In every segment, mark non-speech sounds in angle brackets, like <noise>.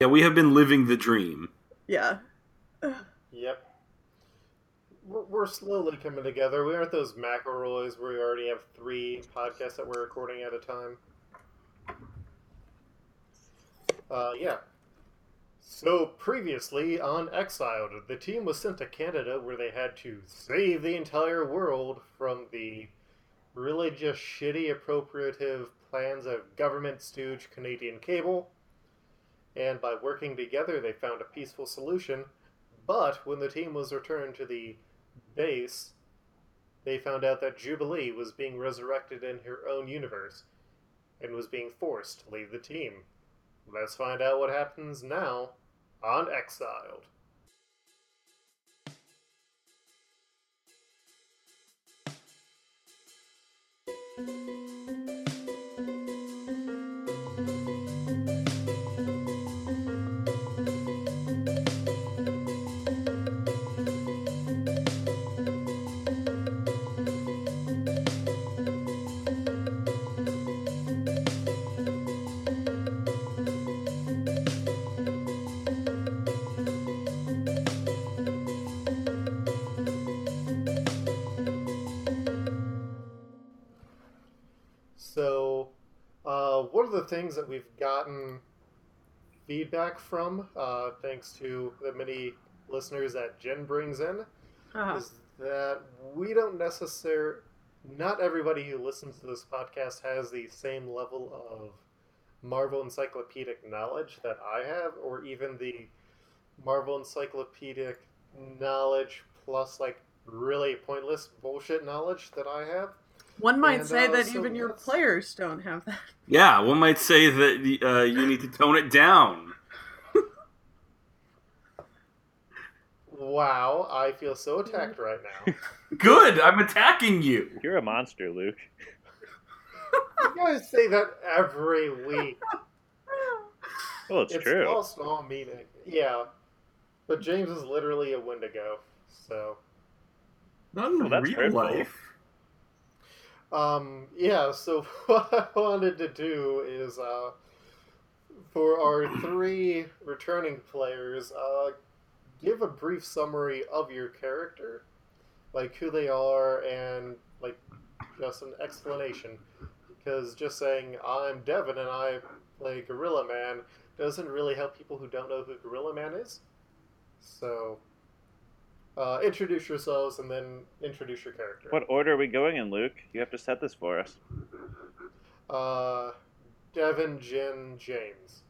Yeah, we have been living the dream. Yeah. Yep. We're, we're slowly coming together. We aren't those McElroys where we already have three podcasts that we're recording at a time. Uh, yeah. So previously on Exiled, the team was sent to Canada where they had to save the entire world from the really just shitty appropriative plans of government stooge Canadian cable. And by working together, they found a peaceful solution. But when the team was returned to the base, they found out that Jubilee was being resurrected in her own universe and was being forced to leave the team. Let's find out what happens now on Exiled. Of the things that we've gotten feedback from, uh, thanks to the many listeners that Jen brings in, Uh-huh. is that we don't necessarily, not everybody who listens to this podcast has the same level of Marvel encyclopedic knowledge that I have, or even the Marvel encyclopedic knowledge plus like really pointless bullshit knowledge that I have. One might And, say uh, that so even your players don't have that. Yeah, one might say that uh, you need to tone it down. Wow, I feel so attacked right now. <laughs> Good, I'm attacking you. You're a monster, Luke. You guys say that every week. <laughs> Well, it's, it's true. lost all meaning. Yeah, but James is literally a Wendigo. So, Not in Well, that's real hurtful. life. Um, yeah. So <laughs> what I wanted to do is, uh, for our three returning players, uh, give a brief summary of your character, like who they are, and like just an explanation. Because just saying I'm Devin and I play Gorilla Man doesn't really help people who don't know who Gorilla Man is. So, uh, introduce yourselves and then introduce your character. What order are we going in, Luke? You have to set this for us. Uh, Devin, Jin, James.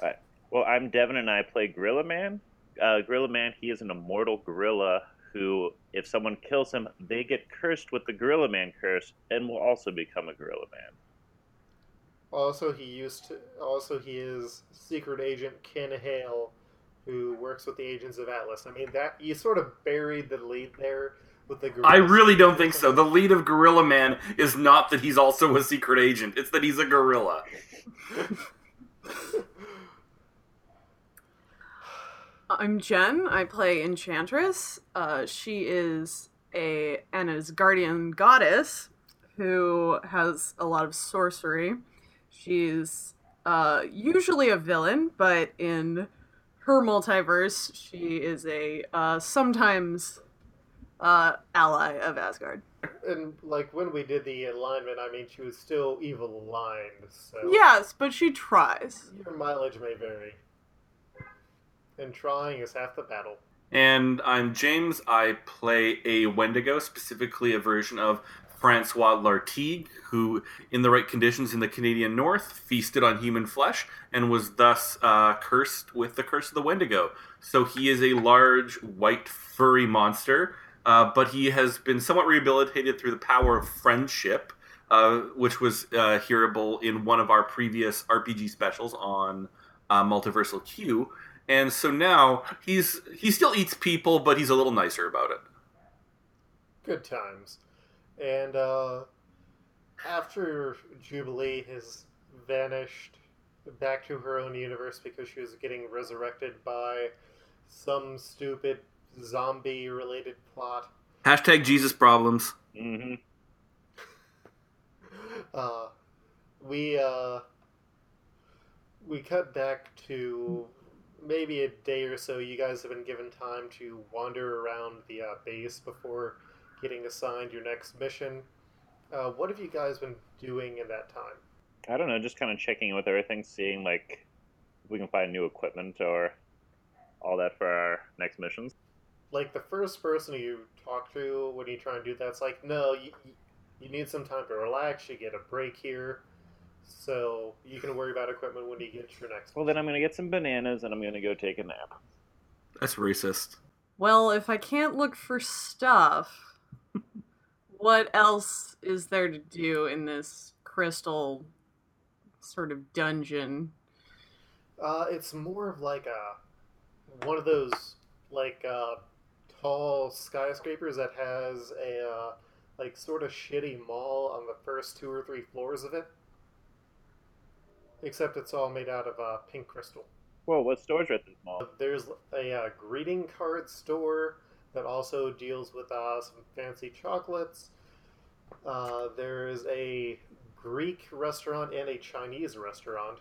All right. Well, I'm Devin, and I play Gorilla Man. Uh, gorilla Man, he is an immortal gorilla who, if someone kills him, they get cursed with the Gorilla Man curse and will also become a Gorilla Man. Also, he used to. Also, he is secret agent Ken Hale, who works with the agents of Atlas. I mean, that you sort of buried the lead there with the. I really don't think so. The lead of Gorilla Man is not that he's also a secret agent, it's that he's a gorilla. <laughs> I'm Jen. I play Enchantress. Uh, she is a an guardian goddess who has a lot of sorcery. She's uh, usually a villain, but in her multiverse, she is a uh, sometimes uh, ally of Asgard. and like when we did the alignment, I mean, she was still evil aligned. So Yes, but she tries. your mileage may vary. And trying is half the battle. And I'm James. I play a Wendigo, specifically a version of Francois Lartigue, who, in the right conditions in the Canadian North, feasted on human flesh and was thus uh, cursed with the curse of the Wendigo. So he is a large, white, furry monster, uh, but he has been somewhat rehabilitated through the power of friendship, uh, which was uh, hearable in one of our previous RPG specials on uh, Multiversal Q. And so now he's he still eats people, but he's a little nicer about it. Good times. And uh, after Jubilee has vanished back to her own universe because she was getting resurrected by some stupid zombie related plot, Hashtag Jesus problems. hmm <laughs> uh, we uh, we cut back to maybe a day or so. You guys have been given time to wander around the uh, base before getting assigned your next mission. Uh, what have you guys been doing in that time? I don't know, just kind of checking in with everything, seeing like if we can find new equipment or all that for our next missions. Like the first person you talk to when you try and do that's like, no, you, you need some time to relax. You get a break here, so you can worry about equipment when you get your next. Well, then I'm gonna get some bananas and I'm gonna go take a nap. That's racist. Well, if I can't look for stuff, what else is there to do in this crystal sort of dungeon? Uh, it's more of like a one of those like uh, tall skyscrapers that has a uh, like sort of shitty mall on the first two or three floors of it. Except it's all made out of uh, pink crystal. Whoa, what stores are at this mall? There's a uh, greeting card store that also deals with uh, some fancy chocolates. Uh, there's a Greek restaurant and a Chinese restaurant,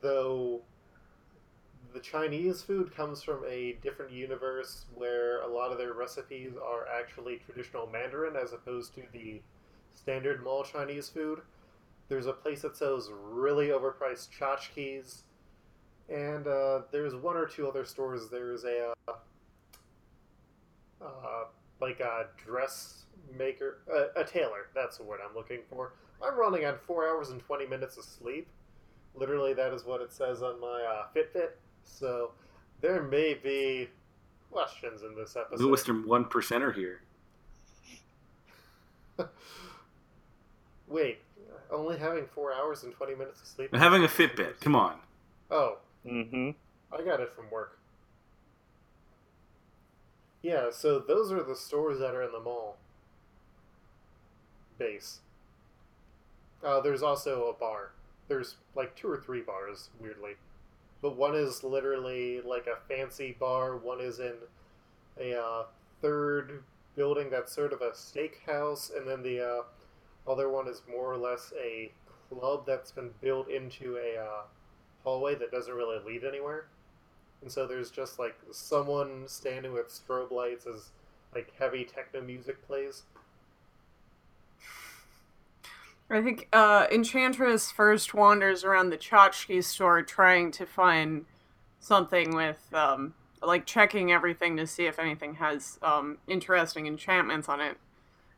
though the Chinese food comes from a different universe where a lot of their recipes are actually traditional Mandarin as opposed to the standard mall Chinese food. There's a place that sells really overpriced tchotchkes, and uh, there's one or two other stores. There's a uh, uh, like a dressmaker, uh, a tailor. That's the word I'm looking for. I'm running on four hours and twenty minutes of sleep. Literally, that is what it says on my uh, Fitbit. So there may be questions in this episode. Lewiston one percenter here. <laughs> Wait, only having four hours and twenty minutes of sleep. I'm having a Fitbit. Come on. Oh, Mm-hmm. I got it from work. Yeah, so those are the stores that are in the mall. Base. Uh, there's also a bar. There's like two or three bars, weirdly. But one is literally like a fancy bar, one is in a uh, third building that's sort of a steakhouse, and then the uh, other one is more or less a club that's been built into a uh, hallway that doesn't really lead anywhere. And so there's just like someone standing with strobe lights as like heavy techno music plays. I think uh, Enchantress first wanders around the tchotchke store trying to find something with, um, like, checking everything to see if anything has um, interesting enchantments on it.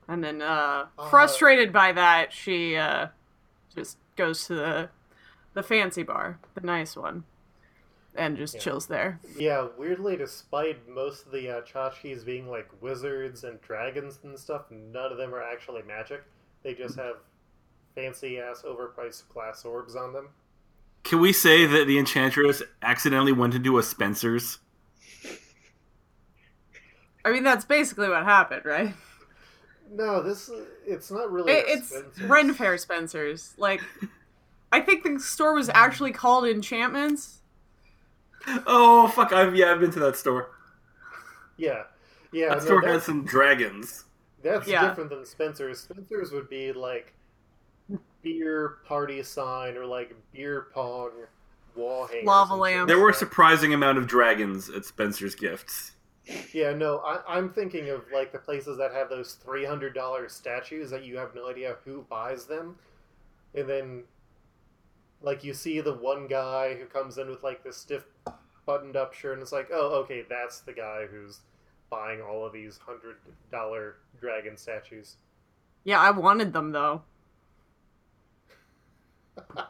And then, uh, Uh, frustrated by that, she uh, just goes to the the fancy bar, the nice one, and just Yeah. chills there. Yeah, weirdly, despite most of the uh, tchotchkes being like wizards and dragons and stuff, none of them are actually magic. They just have fancy ass overpriced glass orbs on them. Can we say that the Enchantress accidentally went into a Spencer's? I mean, that's basically what happened, right? No, this it's not really. It, a it's Spencer's. Ren Fair Spencer's. Like, I think the store was actually called Enchantments. Oh fuck! I've yeah, I've been to that store. Yeah, yeah. That no, store has some dragons. that's Yeah. different than Spencer's. Spencer's would be like beer party sign or like beer pong wall hangers. Lava and lamp. There were a surprising amount of dragons at Spencer's Gifts. Yeah, no, I, I'm thinking of like the places that have those three hundred dollar statues that you have no idea who buys them, and then like you see the one guy who comes in with like this stiff buttoned up shirt, and it's like, oh, okay, that's the guy who's buying all of these hundred dollar dragon statues. Yeah, I wanted them though. <laughs> uh,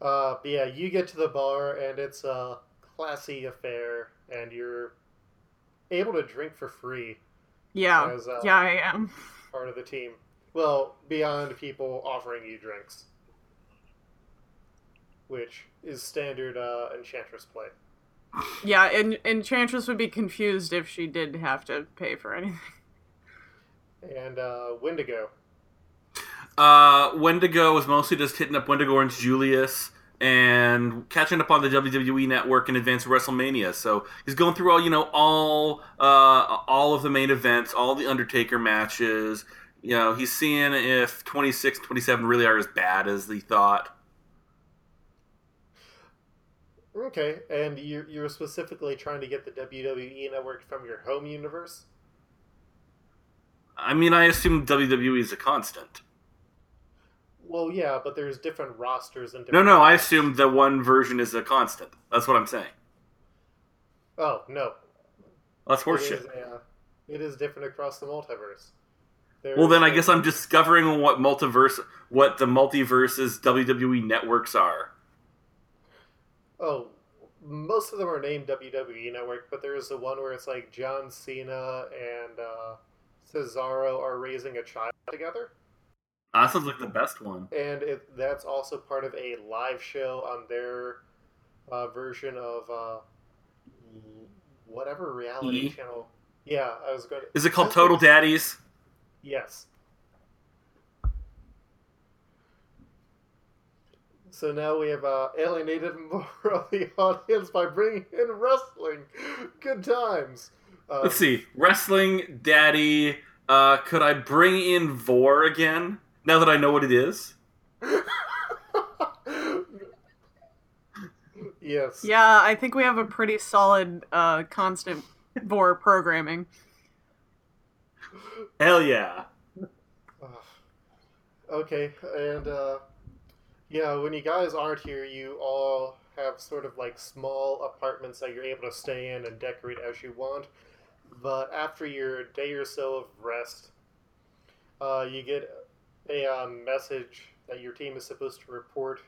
but yeah, you get to the bar and it's a classy affair, and you're able to drink for free Yeah, As, uh, yeah, I am. part of the team. Well, beyond people offering you drinks, which is standard uh, Enchantress play. Yeah, and Enchantress would be confused if she did have to pay for anything. And uh, Wendigo. Uh, Wendigo was mostly just hitting up Wendigo and Julius and catching up on the WWE Network in advance of WrestleMania. So he's going through all you know all uh, all of the main events, all the Undertaker matches. You know, he's seeing if 26, 27 really are as bad as he thought. Okay, and you you're specifically trying to get the WWE network from your home universe. I mean, I assume WWE is a constant. Well, yeah, but there's different rosters and different no, no, I assume the one version is a constant. That's what I'm saying. Oh no, That's it is, horseshit. uh, it is different across the multiverse. Well, then I guess I'm discovering what multiverse, what the multiverses WWE networks are. Oh, most of them are named WWE Network, but there is the one where it's like John Cena and uh, Cesaro are raising a child together, Ah, That sounds like the best one. and it, that's also part of a live show on their uh, version of uh, whatever reality E? channel. Yeah, I was going to. Is it called Total Daddies? Yes. So now we have uh, alienated <laughs> more of the audience by bringing in wrestling. Good times. Um, Let's see. Wrestling Daddy. Uh, could I bring in Vor again? Now that I know what it is? <laughs> yes. Yeah, I think we have a pretty solid uh, constant vor programming. Hell yeah. Okay, and uh, yeah, when you guys aren't here, you all have sort of like small apartments that you're able to stay in and decorate as you want. But after your day or so of rest, uh, you get a uh, message that your team is supposed to report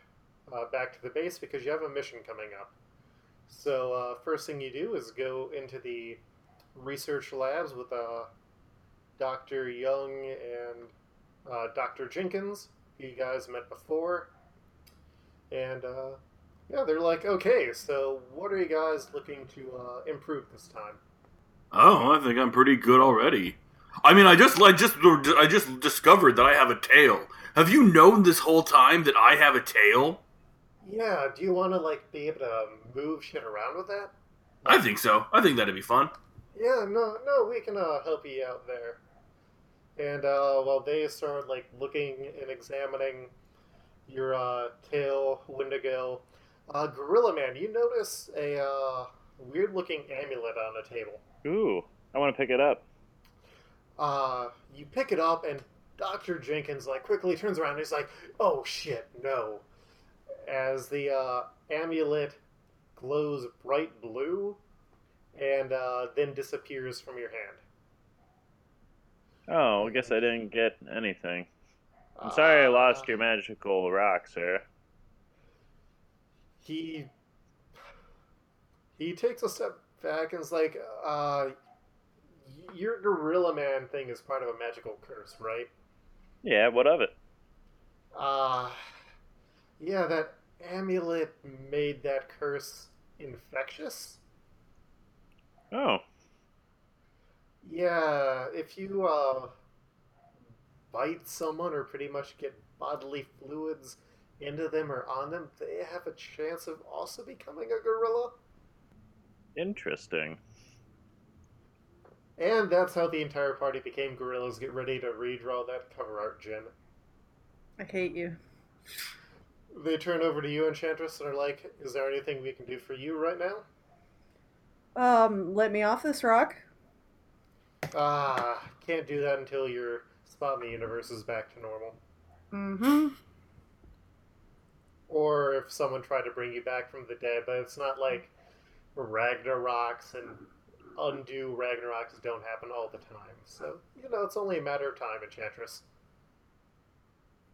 uh, back to the base because you have a mission coming up. So uh, first thing you do is go into the research labs with uh, Dr. Young and uh, Dr. Jenkins, who you guys met before. And uh, yeah, they're like, okay, so what are you guys looking to uh, improve this time? Oh, I think I'm pretty good already. I mean, I just, I just, I just discovered that I have a tail. Have you known this whole time that I have a tail? Yeah, do you want to like be able to move shit around with that? I think so. I think that'd be fun. Yeah, no, no, we can uh, help you out there. And uh, while they start like looking and examining your uh, tail, Wendigo, uh, Gorilla Man, you notice a uh, weird-looking amulet on the table. Ooh, I want to pick it up. Uh, you pick it up, and Doctor Jenkins like quickly turns around. and He's like, "Oh shit, no!" As the uh, amulet glows bright blue, and uh, then disappears from your hand. Oh, I guess I didn't get anything. I'm sorry I Uh, lost your magical rock, sir. he he takes a step back and is like, uh, your Gorilla Man thing is part of a magical curse, right? Yeah, what of it? Uh, yeah, that amulet made that curse infectious. Oh, Yeah, if you uh, bite someone or pretty much get bodily fluids into them or on them, they have a chance of also becoming a gorilla. interesting. And that's how the entire party became gorillas. Get ready to redraw that cover art, Jim. I hate you. They turn over to you, Enchantress, and are like, Is there anything we can do for you right now? Um, let me off this rock. Ah, can't do that until your spot in the universe is back to normal. Mm-hmm. Or if someone tried to bring you back from the dead, but it's not like Ragnaroks and undo Ragnaroks don't happen all the time. So, you know, it's only a matter of time, Enchantress.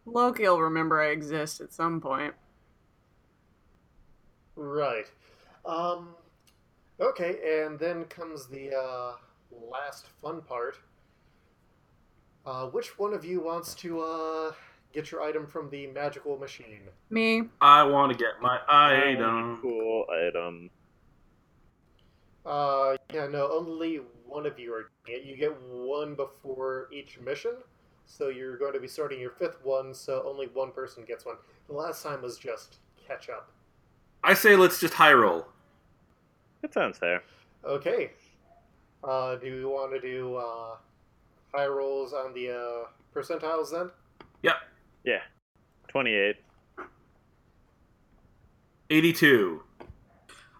Loki'll remember I exist at some point. Right. Um, okay, and then comes the uh, last fun part. Uh, which one of you wants to uh, get your item from the magical machine? Me. I want to get my item. Cool item. Uh, yeah, no, only one of you are doing it. You get one before each mission, so you're going to be starting your fifth one, so only one person gets one. The last time was just catch up. I say let's just high roll. That sounds fair. Okay. Uh, do we want to do uh, high rolls on the uh, percentiles then? Yep. Yeah. 28. 82.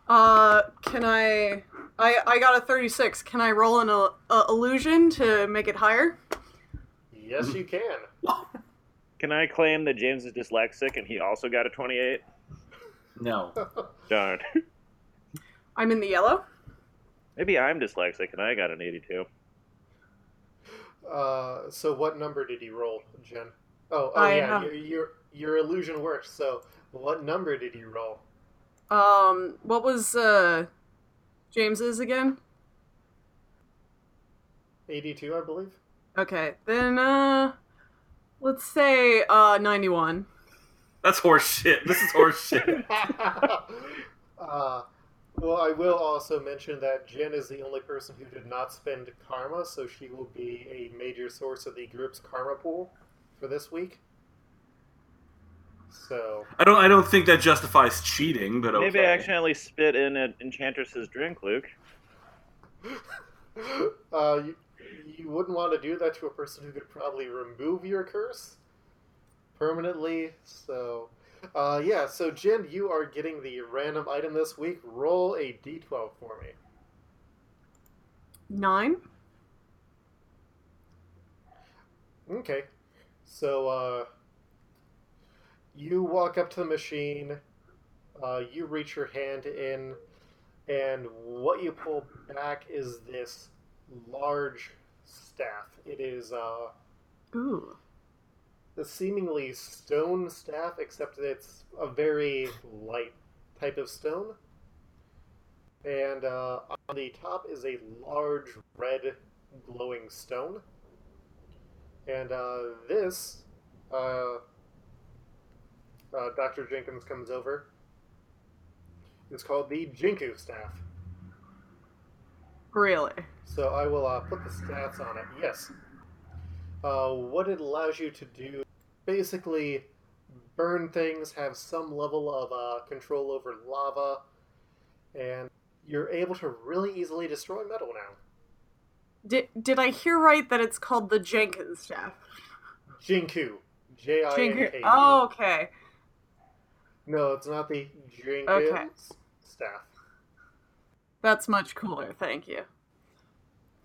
Uh, can I? I I got a thirty-six. Can I roll an uh, uh, illusion to make it higher? Yes, you can. <laughs> Can I claim that James is dyslexic and he also got a 28? No. <laughs> Darn. I'm in the yellow. Maybe I'm dyslexic and I got an 82. Uh, so what number did he roll, Jen? Oh, oh I yeah, have- your, your your illusion works. So what number did he roll? Um, what was uh James's again? Eighty-two, I believe. Okay, then uh, let's say uh ninety-one. That's horse shit. This is horse shit. <laughs> uh, well, I will also mention that Jen is the only person who did not spend karma, so she will be a major source of the group's karma pool for this week. So, I don't. I don't think that justifies cheating, but okay. Maybe I accidentally spit in an Enchantress's drink, Luke. <laughs> uh, you, you wouldn't want to do that to a person who could probably remove your curse permanently. So, uh, yeah. So, Jen, you are getting the random item this week. Roll a d12 for me. Nine. Okay. So, uh, you walk up to the machine, uh, you reach your hand in, and what you pull back is this large staff. It is uh, Ooh. The seemingly stone staff, except that it's a very light type of stone. And uh, on the top is a large red glowing stone. And uh, this, uh, uh, Dr. Jenkins comes over. It's called the Jinku staff. Really? So I will uh, put the stats on it. Yes. Uh, what it allows you to do, basically, burn things, have some level of uh, control over lava, and you're able to really easily destroy metal now. Did did I hear right that it's called the Jenkins staff? Jinku. J I N K. Oh, okay. No, it's not the Jenkins Okay. staff. That's much cooler. Thank you.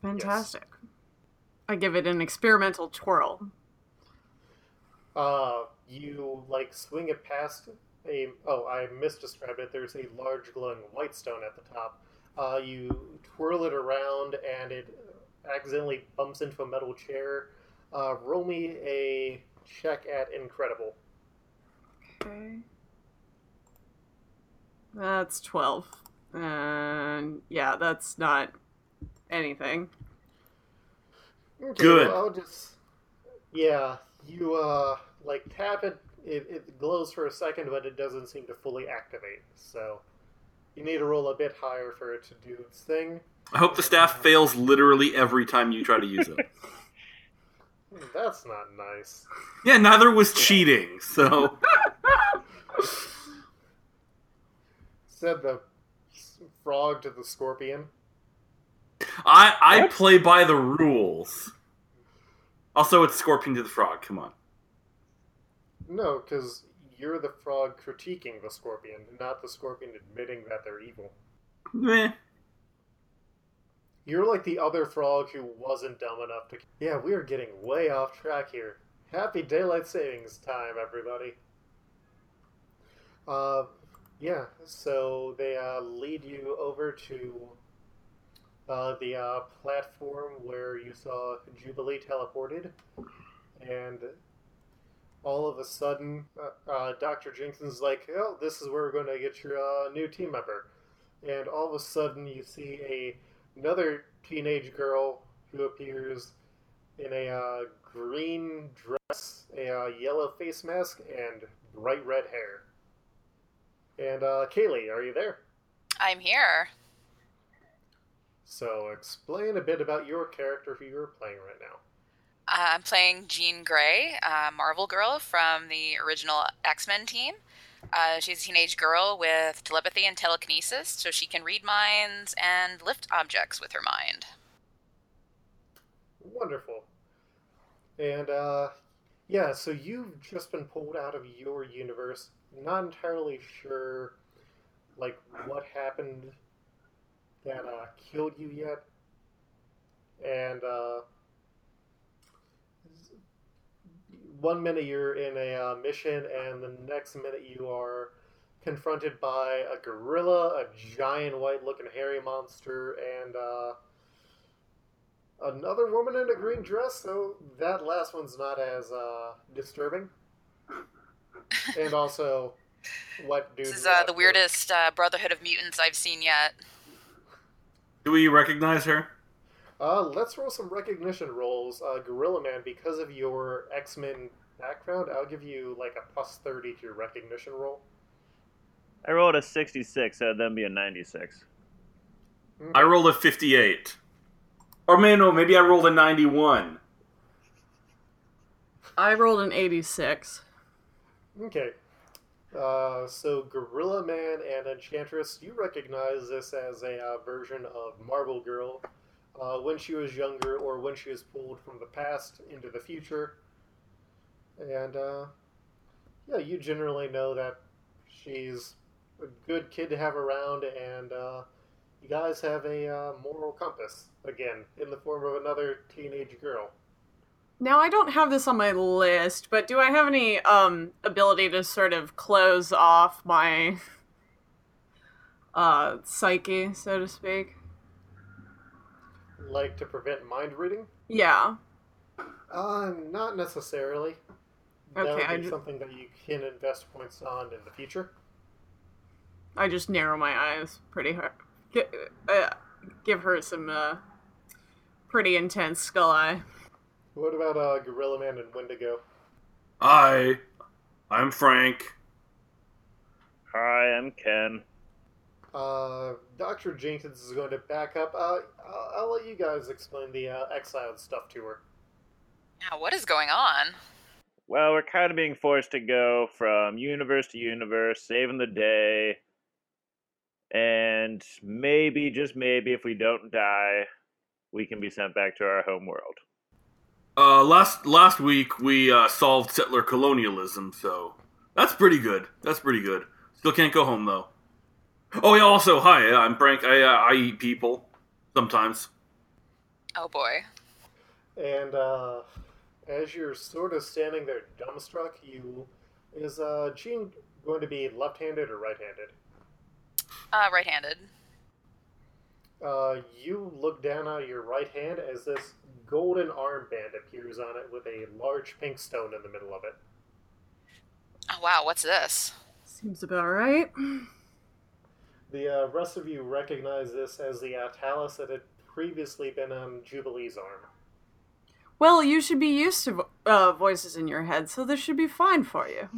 Fantastic. I give it an experimental twirl. Uh, you like swing it past a. Oh, I misdescribed it. There's a large glowing white stone at the top. Uh, you twirl it around, and it accidentally bumps into a metal chair. Uh, roll me a check at incredible. Okay. That's 12. And yeah, that's not anything. Okay, Good. well, I'll just. Yeah, you uh like tap it. It, it glows for a second, but it doesn't seem to fully activate. So you need to roll a bit higher for it to do its thing. I hope the staff fails literally every time you try to use it. <laughs> Hmm, That's not nice. yeah, neither was cheating. So Said the frog to the scorpion. I I What? play by the rules. Also, it's Scorpion to the Frog. Come on. No, because you're the frog critiquing the scorpion, not the scorpion admitting that they're evil. Meh. You're like the other frog who wasn't dumb enough to. Yeah, we are getting way off track here. Happy daylight savings time, everybody. Uh, yeah. So they uh, lead you over to uh, the uh, platform where you saw Jubilee teleported, and all of a sudden, uh, uh, Jenkins is like, "Oh, this is where we're going to get your uh, new team member," and all of a sudden you see a another teenage girl who appears in a uh, green dress, a yellow face mask, and bright red hair. And Kaylee, are you there? I'm here. So explain a bit about your character who you're playing right now. Uh, I'm playing Jean Grey, Marvel girl from the original X Men team. Uh, she's a teenage girl with telepathy and telekinesis, so she can read minds and lift objects with her mind. Wonderful. And uh, yeah, so you've just been pulled out of your universe. Not entirely sure like what happened that uh, killed you yet, and uh, one minute you're in a uh, mission, and the next minute you are confronted by a gorilla, a giant white-looking hairy monster, and uh, another woman in a green dress. So that last one's not as uh, disturbing. And also, what dude? This is uh, the weirdest uh, Brotherhood of Mutants I've seen yet. Do we recognize her? Uh, let's roll some recognition rolls. Uh, Gorilla Man, because of your X Men background, I'll give you like a plus 30 to your recognition roll. I rolled a 66, so that'd then be a 96. I rolled a 58. Or man, no, maybe I rolled a 91. I rolled an 86. Okay. Uh, so Gorilla Man and Enchantress, you recognize this as a uh, version of Marvel Girl uh, when she was younger or when she was pulled from the past into the future. And uh, yeah, you generally know that she's a good kid to have around, and uh, you guys have a moral compass again in the form of another teenage girl. Now I don't have this on my list, but do I have any um ability to sort of close off my uh psyche, so to speak? Like to prevent mind reading? Yeah. Uh, not necessarily. That Okay, would be ju- something that you can invest points on in the future. I just narrow my eyes pretty hard. G- uh, give her some uh pretty intense skull eye. What about uh, Gorilla Man and Wendigo? Hi, I'm Frank. Hi, I'm Ken. Uh, Dr. Jenkins is going to back up. Uh, I'll, I'll let you guys explain the uh, exiled stuff to her. Now, what is going on? Well, we're kind of being forced to go from universe to universe, saving the day. And maybe, just maybe, if we don't die, we can be sent back to our home world. Uh, last last week we uh, solved settler colonialism, so that's pretty good. That's pretty good. Still can't go home though. Oh yeah. Also, hi. I'm Frank. I uh, I eat people sometimes. Oh boy. And uh, as you're sort of standing there dumbstruck, you is uh, Jean going to be left-handed or right-handed? Uh, right-handed. Uh, you look down at your right hand as this golden armband appears on it with a large pink stone in the middle of it. Oh wow, what's this? Seems about right. The uh, rest of you recognize this as the uh, Tallus that had previously been on Jubilee's arm. Well, you should be used to vo- uh, voices in your head, so this should be fine for you.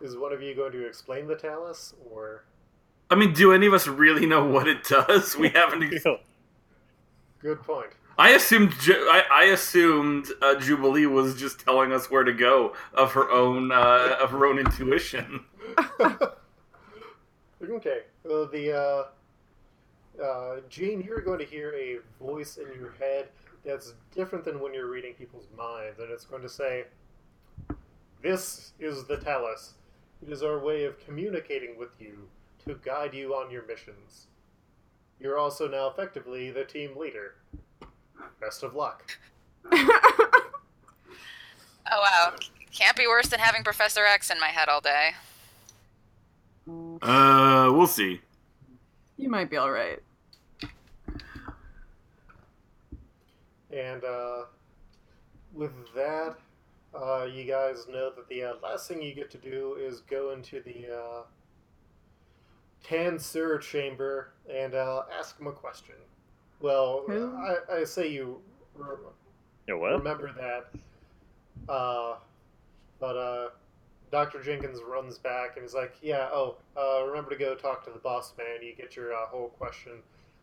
Is one of you going to explain the Tallus, or I mean, do any of us really know what it does? We haven't. Ex- good point? I assumed. Ju- I, I assumed uh, Jubilee was just telling us where to go of her own uh, of her own intuition. <laughs> <laughs> Okay, well, the uh, uh, Jean, you're going to hear a voice in your head that's different than when you're reading people's minds, and it's going to say, "This is the Tallus. It is our way of communicating with you to guide you on your missions. You're also now effectively the team leader. Best of luck." <laughs> Oh wow. Can't be worse than having Professor X in my head all day. Uh, we'll see. You might be alright. And uh, with that, uh, you guys know that the uh, last thing you get to do is go into the Tansur chamber and uh, ask him a question. Well, Who? I, I say you re- You what? remember that, uh, but uh, Dr. Jenkins runs back and is like, "Yeah, oh, uh, remember to go talk to the boss man. You get your uh, whole question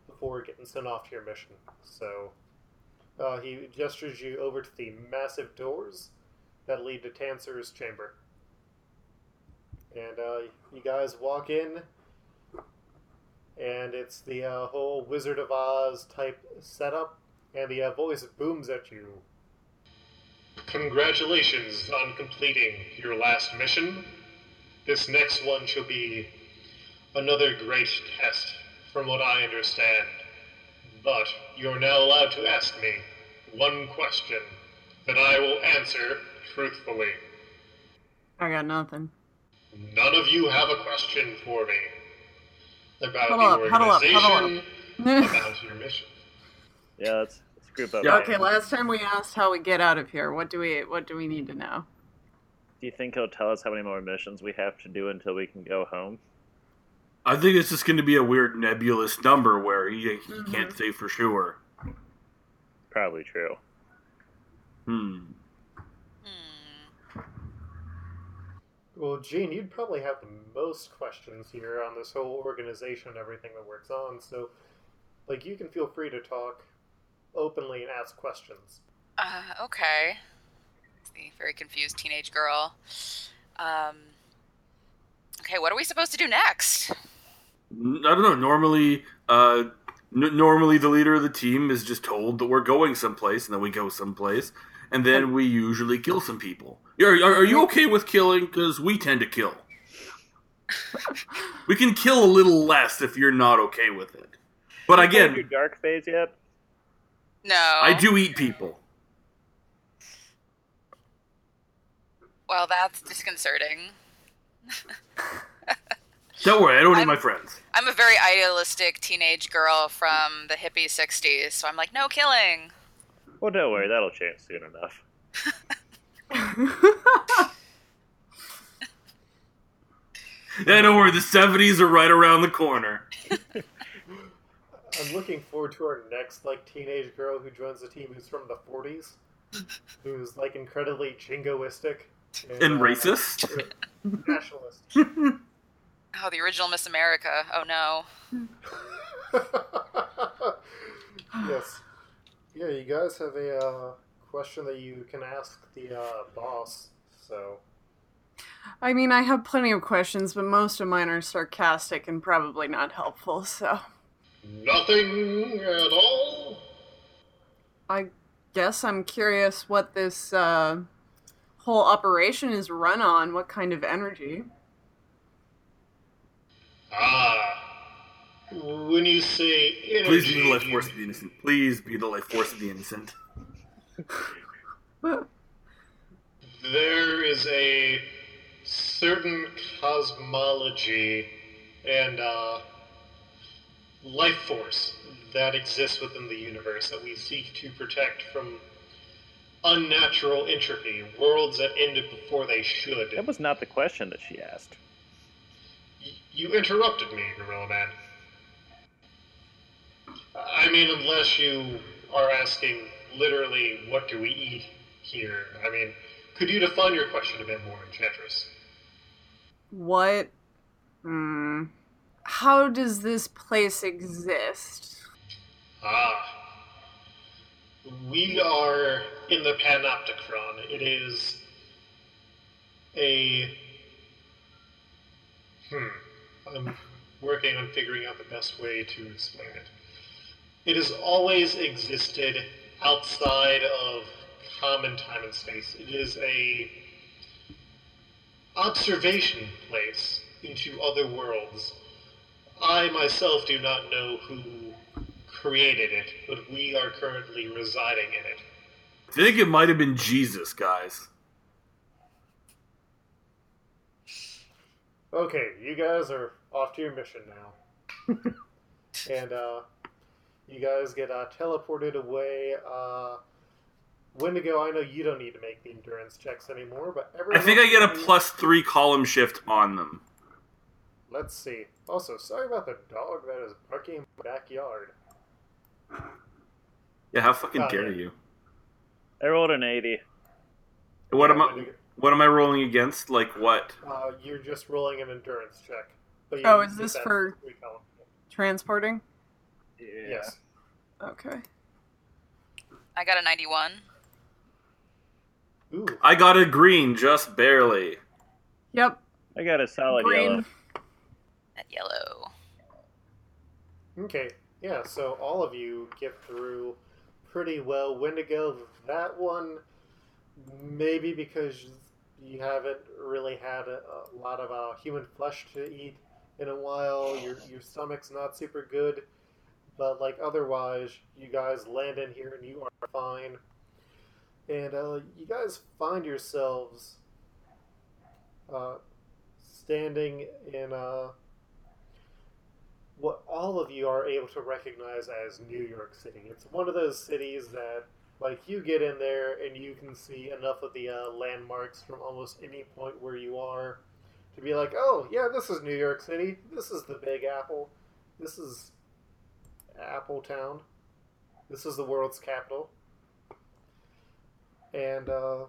before getting sent off to your mission." So. Uh, he gestures you over to the massive doors that lead to Tansur's chamber. And uh, you guys walk in, and it's the uh, whole Wizard of Oz type setup, and the uh, voice booms at you. Congratulations on completing your last mission. This next one shall be another great test, from what I understand. But you're now allowed to ask me one question that I will answer truthfully. I got nothing. None of you have a question for me about Huddle the up, huddle up, huddle up. <laughs> about your mission. Yeah, let's let's group up. Yeah. okay, last time we asked how we get out of here. What do we what do we need to know? Do you think he'll tell us how many more missions we have to do until we can go home? I think it's just going to be a weird nebulous number where he, he Mhm. can't say for sure. Probably true. Hmm. Well, Jean, you'd probably have the most questions here on this whole organization and everything that works on, so, like, you can feel free to talk openly and ask questions. Uh, okay. The very confused teenage girl. Um, okay, what are we supposed to do next? I don't know. Normally, uh, n- normally the leader of the team is just told that we're going someplace, and then we go someplace, and then we usually kill some people. Are, are, are you okay with killing? Because we tend to kill. we can kill a little less if you're not okay with it. But You played your again, dark phase yet? No. I do eat people. Well, that's disconcerting. <laughs> Don't worry, I don't eat I'm- my friends. I'm a very idealistic teenage girl from the hippie 60s, so I'm like, no killing. Well, don't worry, that'll change soon enough. <laughs> Yeah, don't worry, the 70s are right around the corner. I'm looking forward to our next, like, teenage girl who joins the team who's from the 40s, who's, like, incredibly jingoistic. And uh, racist? nationalist. <laughs> Oh, the original Miss America. Oh no. <laughs> yes. Yeah, you guys have a uh, question that you can ask the uh, boss. So, I mean, I have plenty of questions, but most of mine are sarcastic and probably not helpful. So nothing at all. I guess I'm curious what this uh, whole operation is run on. What kind of energy? Ah, when you say energy, Please be the life force of the innocent. Please be the life force of the innocent. <laughs> there is a certain cosmology and uh, life force that exists within the universe that we seek to protect from unnatural entropy, worlds that ended before they should. That was not the question that she asked. Y- You interrupted me, Gorilla Man. I mean, unless you are asking literally, what do we eat here? I mean, could you define your question a bit more, Enchantress? What? Hmm. How does this place exist? Ah. We are in the Panoptichron. It is a. Hmm. I'm working on figuring out the best way to explain it. It has always existed outside of common time and space. It is a observation place into other worlds. I myself do not know who created it, but we are currently residing in it. I think it might have been Jesus, guys. Okay, you guys are off to your mission now. <laughs> and uh, you guys get uh, teleported away. Uh, Wendigo, I know you don't need to make the endurance checks anymore, but I think I get a plus three column shift on them. Let's see. Also, sorry about the dog that is barking in my backyard. Yeah, how fucking Oh, dare yeah. you? I rolled an 80. What am I? What am I rolling against? Like what? Uh, you're just rolling an endurance check. But you Oh, is this for- Transporting? Yeah. Yes. Okay. I got a 91. Ooh. I got a green, just barely. Yep. I got a solid Green. yellow. That yellow. Okay, yeah, so all of you get through pretty well. Wendigo, that one, maybe because you haven't really had a, a lot of uh, human flesh to eat, in a while. Your your stomach's not super good, but like otherwise, you guys land in here and you are fine. And uh, you guys find yourselves uh, standing in uh, what all of you are able to recognize as New York City. It's one of those cities that, like, you get in there and you can see enough of the uh, landmarks from almost any point where you are to be like, oh, yeah, this is New York City. This is the Big Apple. This is Apple Town. This is the world's capital. And uh,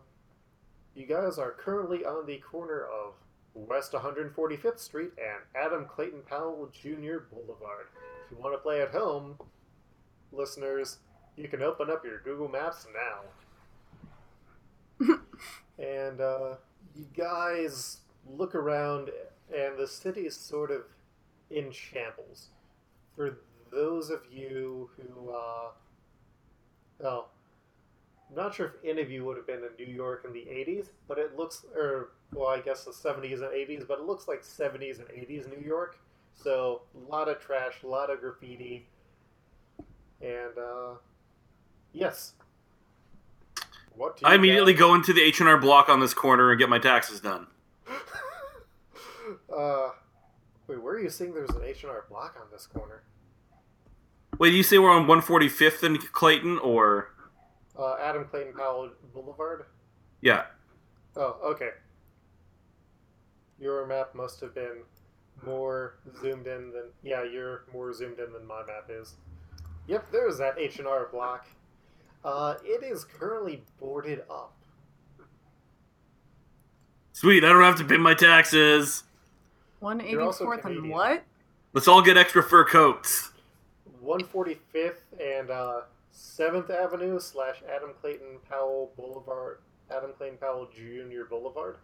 you guys are currently on the corner of West 145th Street and Adam Clayton Powell Jr. Boulevard. If you want to play at home, listeners, you can open up your Google Maps now. <laughs> and uh, you guys look around, and the city is sort of in shambles. For those of you who, uh, well, I'm not sure if any of you would have been in New York in the 80s, but it looks, or, well, I guess the 70s and 80s, but it looks like 70s and 80s New York. So, a lot of trash, a lot of graffiti. And, uh, yes. What do I immediately guys- go into the H and R Block on this corner and get my taxes done. <laughs> uh, wait, where are you seeing there's an H&R block on this corner? Wait, do you say we're on 145th in Clayton, or Uh, Adam Clayton Powell Boulevard? yeah? Oh, okay. Your map must have been more zoomed in than yeah, you're more zoomed in than my map is. Yep, there's that H and R block. Uh, it is currently boarded up. Sweet, I don't have to pay my taxes. One eighty You're also fourth and what? Let's all get extra fur coats. 145th and uh, 7th Avenue slash Adam Clayton Powell Boulevard, Adam Clayton Powell Jr. Boulevard.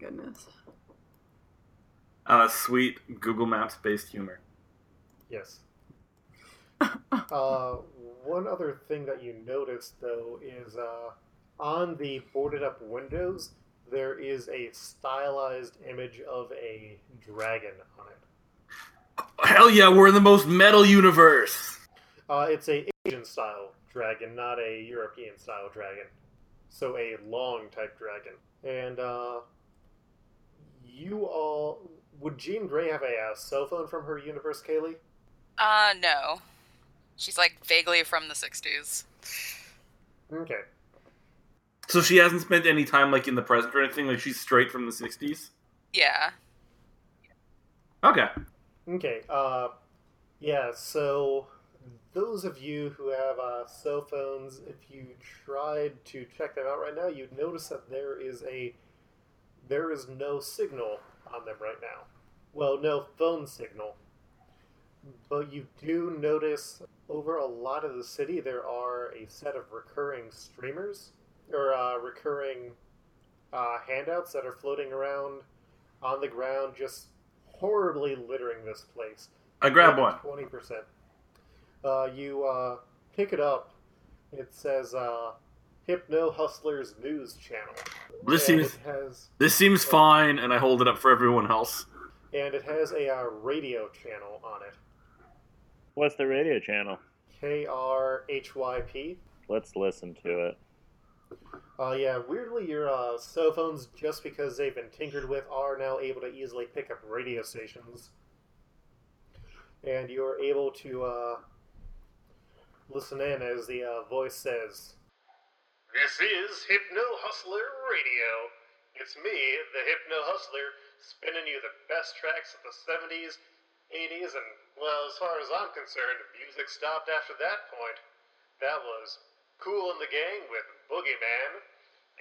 Goodness. Uh, sweet Google Maps based humor. Yes. <laughs> uh, one other thing that you notice, though, is uh, on the boarded up windows, there is a stylized image of a dragon on it. Hell yeah, we're in the most metal universe. Uh, it's a Asian style dragon, not a European style dragon. So a long type dragon. And uh, you all would Jean Grey have a uh, cell phone from her universe, Kaylee? Uh, no. She's like vaguely from the 60s. Okay. So she hasn't spent any time like in the present or anything. Like she's straight from the '60s. Yeah. Okay. Okay. Uh, yeah. So those of you who have uh, cell phones, if you tried to check them out right now, you'd notice that there is a there is no signal on them right now. Well, no phone signal. But you do notice over a lot of the city there are a set of recurring streamers or uh, recurring uh, handouts that are floating around on the ground, just horribly littering this place. I grab one. Twenty percent. Uh, you uh, pick it up. It says uh, "Hypno Hustlers News Channel." This and seems has this seems fine, and I hold it up for everyone else. and it has a uh, radio channel on it. What's the radio channel? K R H Y P. Let's listen to it. Uh, yeah, weirdly, your uh, cell phones, just because they've been tinkered with, are now able to easily pick up radio stations. And you're able to uh, listen in as the uh, voice says, This is Hypno Hustler Radio. It's me, the Hypno Hustler, spinning you the best tracks of the 70s, 80s, and, well, as far as I'm concerned, music stopped after that point. That was Kool and the Gang with Boogeyman.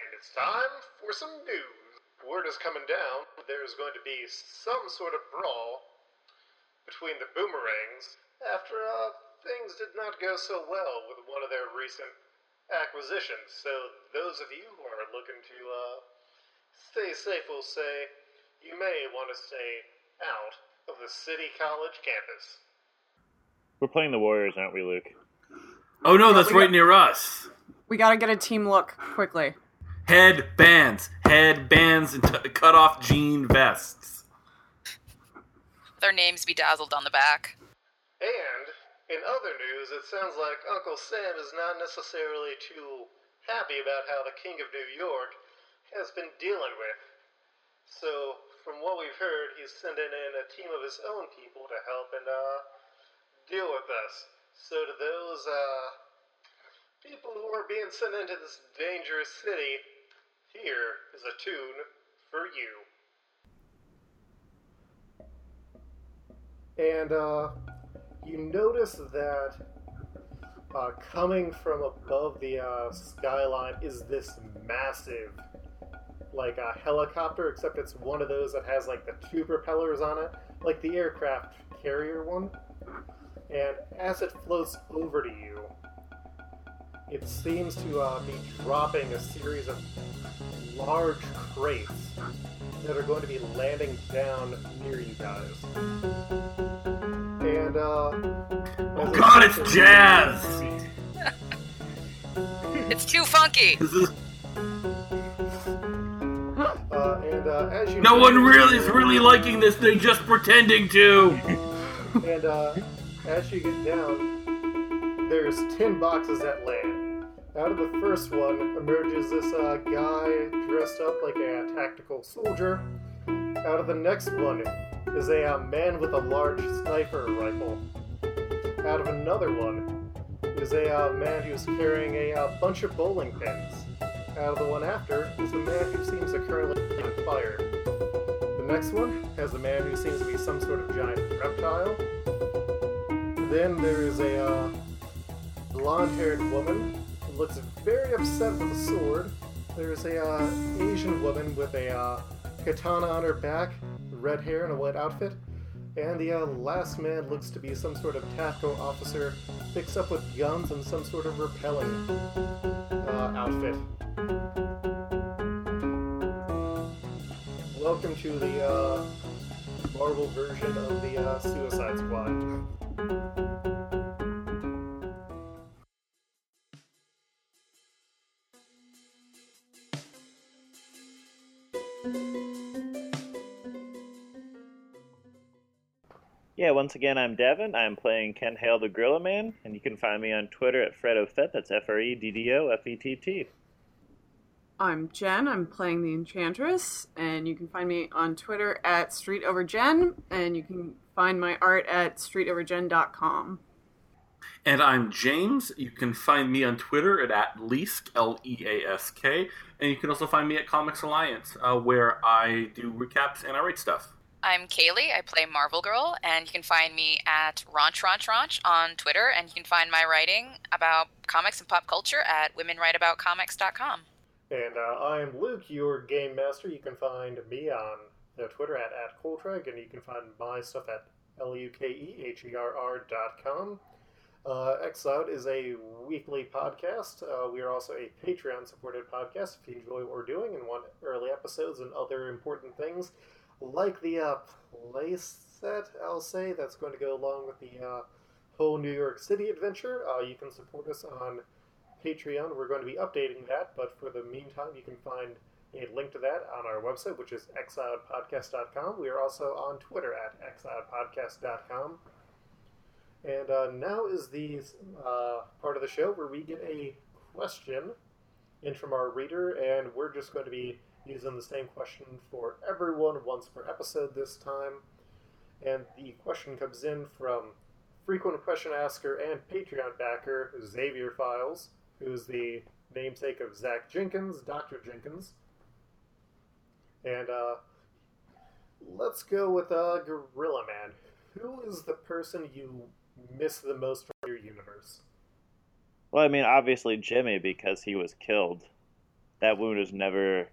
And it's time for some news. Word is coming down. There's going to be some sort of brawl between the Boomerangs after uh, things did not go so well with one of their recent acquisitions. So those of you who are looking to uh, stay safe will say you may want to stay out of the City College campus. We're playing the Warriors, aren't we, Luke? Oh no, that's right got- near us. We gotta get a team look quickly. Head bands, head bands, and t- cut off jean vests. their names bedazzled on the back. And in other news, it sounds like Uncle Sam is not necessarily too happy about how the King of New York has been dealing with. So, from what we've heard, he's sending in a team of his own people to help and uh, deal with us. So, to those uh, people who are being sent into this dangerous city, here is a tune for you. And uh, you notice that uh, coming from above the uh, skyline is this massive, like a helicopter, except it's one of those that has like the two propellers on it, like the aircraft carrier one. And as it floats over to you, it seems to uh, be dropping a series of large crates that are going to be landing down near you guys. And, uh. Oh god, it's jazz! <laughs> It's too funky. Uh, and uh, as you no one really is really liking this, they're just pretending to! And uh, as you get down, there's ten boxes that land. Out of the first one emerges this uh, guy dressed up like a tactical soldier. Out of the next one is a uh, man with a large sniper rifle. Out of another one is a uh, man who's carrying a uh, bunch of bowling pins. Out of the one after is a man who seems to currently be on fire. The next one has a man who seems to be some sort of giant reptile. Then there is a uh, blonde-haired woman who looks very upset with a sword. There's a uh, Asian woman with a uh, katana on her back, red hair, and a white outfit. And the uh, last man looks to be some sort of tactical officer, fixed up with guns and some sort of repelling uh, outfit. Welcome to the uh, Marvel version of the uh, Suicide Squad. Yeah, once again, I'm Devin. I'm playing Ken Hale the Gorilla Man, and you can find me on Twitter at FreddoFett. That's F R E D D O F E T T. I'm Jen. I'm playing the Enchantress, and you can find me on Twitter at StreetOverJen, and you can find my art at StreetOverJen.com. And I'm James. You can find me on Twitter at, at Leask, L E A S K. And you can also find me at Comics Alliance, uh, where I do recaps and I write stuff. I'm Kaylee. I play Marvel Girl, and you can find me at Raunch Raunch Raunch on Twitter, and you can find my writing about comics and pop culture at womenwriteaboutcomics.com. And uh, I'm Luke, your game master. You can find me on uh, Twitter at, at Coltreg, and you can find my stuff at L-U-K-E-H-E-R-R dot com. Uh, is a weekly podcast. Uh, we are also a Patreon-supported podcast. If you enjoy what we're doing and want early episodes and other important things, like the uh, play set, I'll say, that's going to go along with the uh, whole New York City adventure, uh, you can support us on Patreon. We're going to be updating that, but for the meantime, you can find a link to that on our website, which is exiledpodcast.com. We are also on Twitter at exiledpodcast.com. And uh, now is the uh, part of the show where we get a question in from our reader, and we're just going to be using the same question for everyone once per episode this time. And the question comes in from frequent question asker and Patreon backer Xavier Files, who's the namesake of Zach Jenkins, Dr. Jenkins. And uh, let's go with uh, Gorilla Man. Who is the person you miss the most from your universe? Well, I mean, obviously Jimmy because he was killed. That wound is never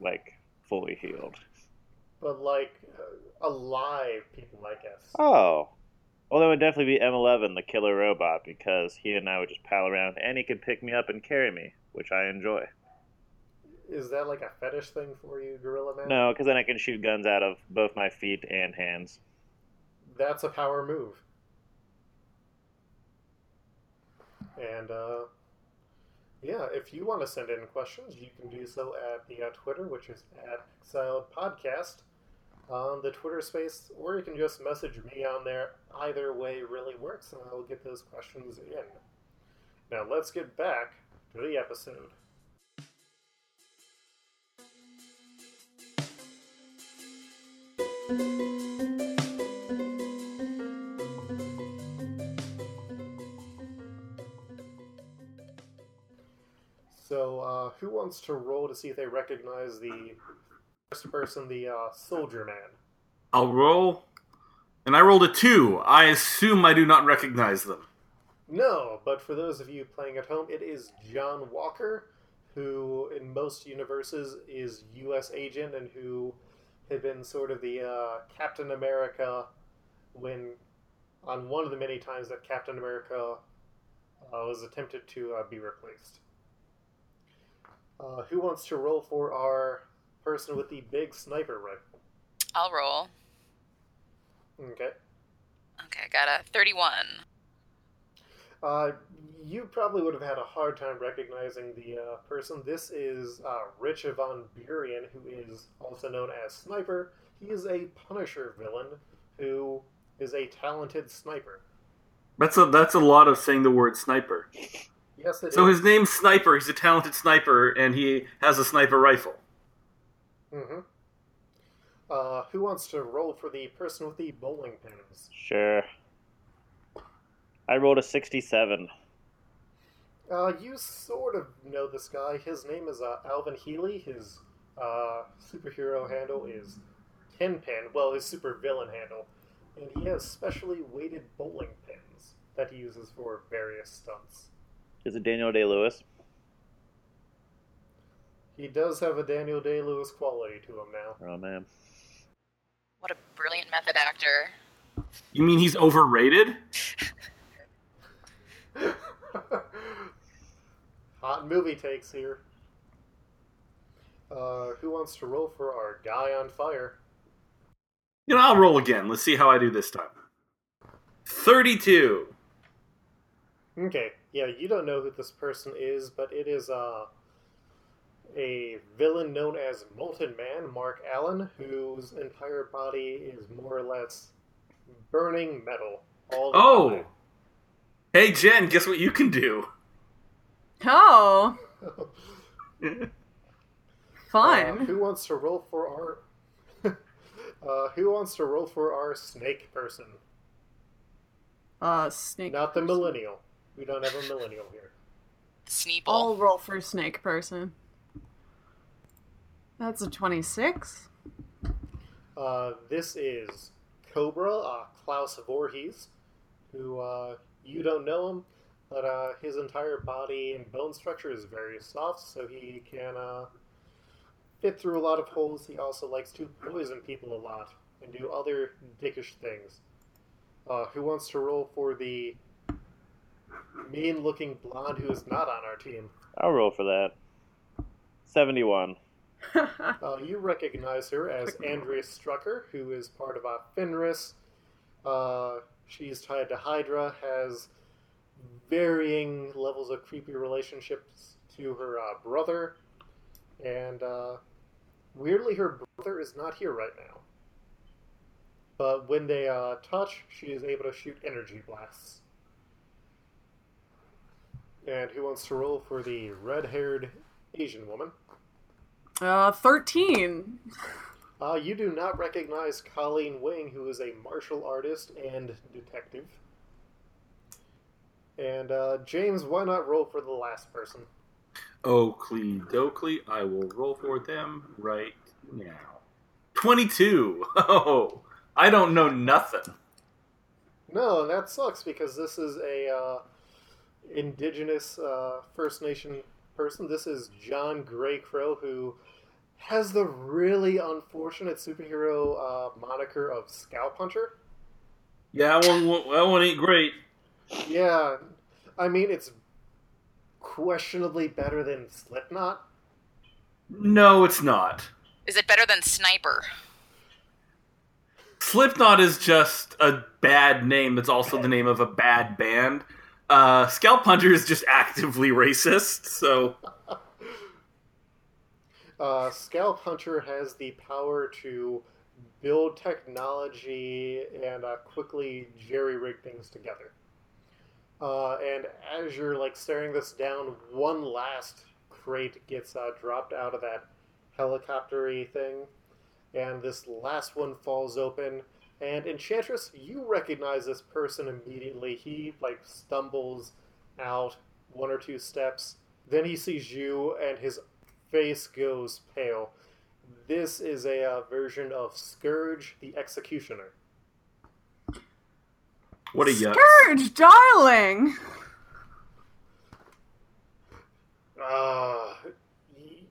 like fully healed. But like uh, alive people, I guess. Oh. Well, that would definitely be M11, the killer robot, because he and I would just pal around, and he could pick me up and carry me, which I enjoy. Is that like a fetish thing for you, Gorilla Man? No, because then I can shoot guns out of both my feet and hands. That's a power move. And uh, yeah, if you want to send in questions, you can do so at the uh, Twitter, which is at Exiled Podcast. on the Twitter space, or you can just message me on there. Either way really works, and I will get those questions in. Now let's get back to the episode. So, uh, who wants to roll to see if they recognize the first person, the uh, soldier man? I'll roll. And I rolled a two. I assume I do not recognize them. No, but for those of you playing at home, it is John Walker, who in most universes is U.S. agent and who had been sort of the uh, Captain America when, on one of the many times that Captain America uh, was attempted to uh, be replaced. Uh, who wants to roll for our person with the big sniper rifle? I'll roll. Okay. Okay, I got a 31. Uh, you probably would have had a hard time recognizing the uh, person. This is uh, Rich Van Burian, who is also known as Sniper. He is a Punisher villain who is a talented sniper. That's a that's a lot of saying the word sniper. Yes, it So is. his name's Sniper. He's a talented sniper, and he has a sniper rifle. Mm-hmm. Uh, who wants to roll for the person with the bowling pins? Sure. I rolled a 67. Uh, you sort of know this guy. His name is uh, Alvin Healy. His uh, superhero handle is Tenpin. Well, his super villain handle. And he has specially weighted bowling pins that he uses for various stunts. Is it Daniel Day Lewis? He does have a Daniel Day Lewis quality to him now. Oh man. What a brilliant method actor. You mean he's overrated? <laughs> Hot movie takes here. Uh, who wants to roll for our guy on fire? You know, I'll roll again. Let's see how I do this time. Thirty-two. Okay, yeah, you don't know who this person is, but it is uh, a villain known as Molten Man, Mark Allen, whose entire body is more or less burning metal. All the Oh. time. Hey Jen, guess what you can do? Oh, <laughs> Uh, fun. who wants to roll for our? <laughs> uh, who wants to roll for our snake person? Uh, snake. Not the person. millennial. We don't have a millennial here. Sneeple. I'll roll for snake person. That's a 26. Uh, this is Cobra, uh, Klaus Voorhees, who uh, you don't know him, but uh, his entire body and bone structure is very soft, so he can uh, fit through a lot of holes. He also likes to poison people a lot and do other dickish things. Uh, who wants to roll for the mean-looking blonde who is not on our team? I'll roll for that. 71. <laughs> Uh, you recognize her as Andrea Strucker, who is part of uh, Fenris. Uh, she's tied to Hydra, has varying levels of creepy relationships to her uh, brother, and uh, weirdly, her brother is not here right now. But when they uh, touch, she is able to shoot energy blasts. And who wants to roll for the red haired Asian woman? uh, 13. Uh, you do not recognize Colleen Wing, who is a martial artist and detective. And uh, James, why not roll for the last person? Oakley Dokley, I will roll for them right now. Twenty-two. <laughs> Oh, I don't know nothing. No, that sucks because this is a uh, indigenous uh, First Nation person. This is John Greycrow, who has the really unfortunate superhero uh, moniker of Scalp Hunter. Yeah, that one, that one ain't great. Yeah, I mean it's questionably better than Slipknot. No, it's not. Is it better than Sniper? Slipknot is just a bad name. It's also the name of a bad band. Uh, Scalp Hunter is just actively racist. So <laughs> Uh, Scalp Hunter has the power to build technology and uh, quickly jerry rig things together. Uh, and as you're like staring this down, one last crate gets uh, dropped out of that helicoptery thing, and this last one falls open. And Enchantress, you recognize this person immediately. He like stumbles out one or two steps. Then he sees you, and his face goes pale. This is a uh, version of Scourge the Executioner. What a yuck. Scourge, darling. Ah, y-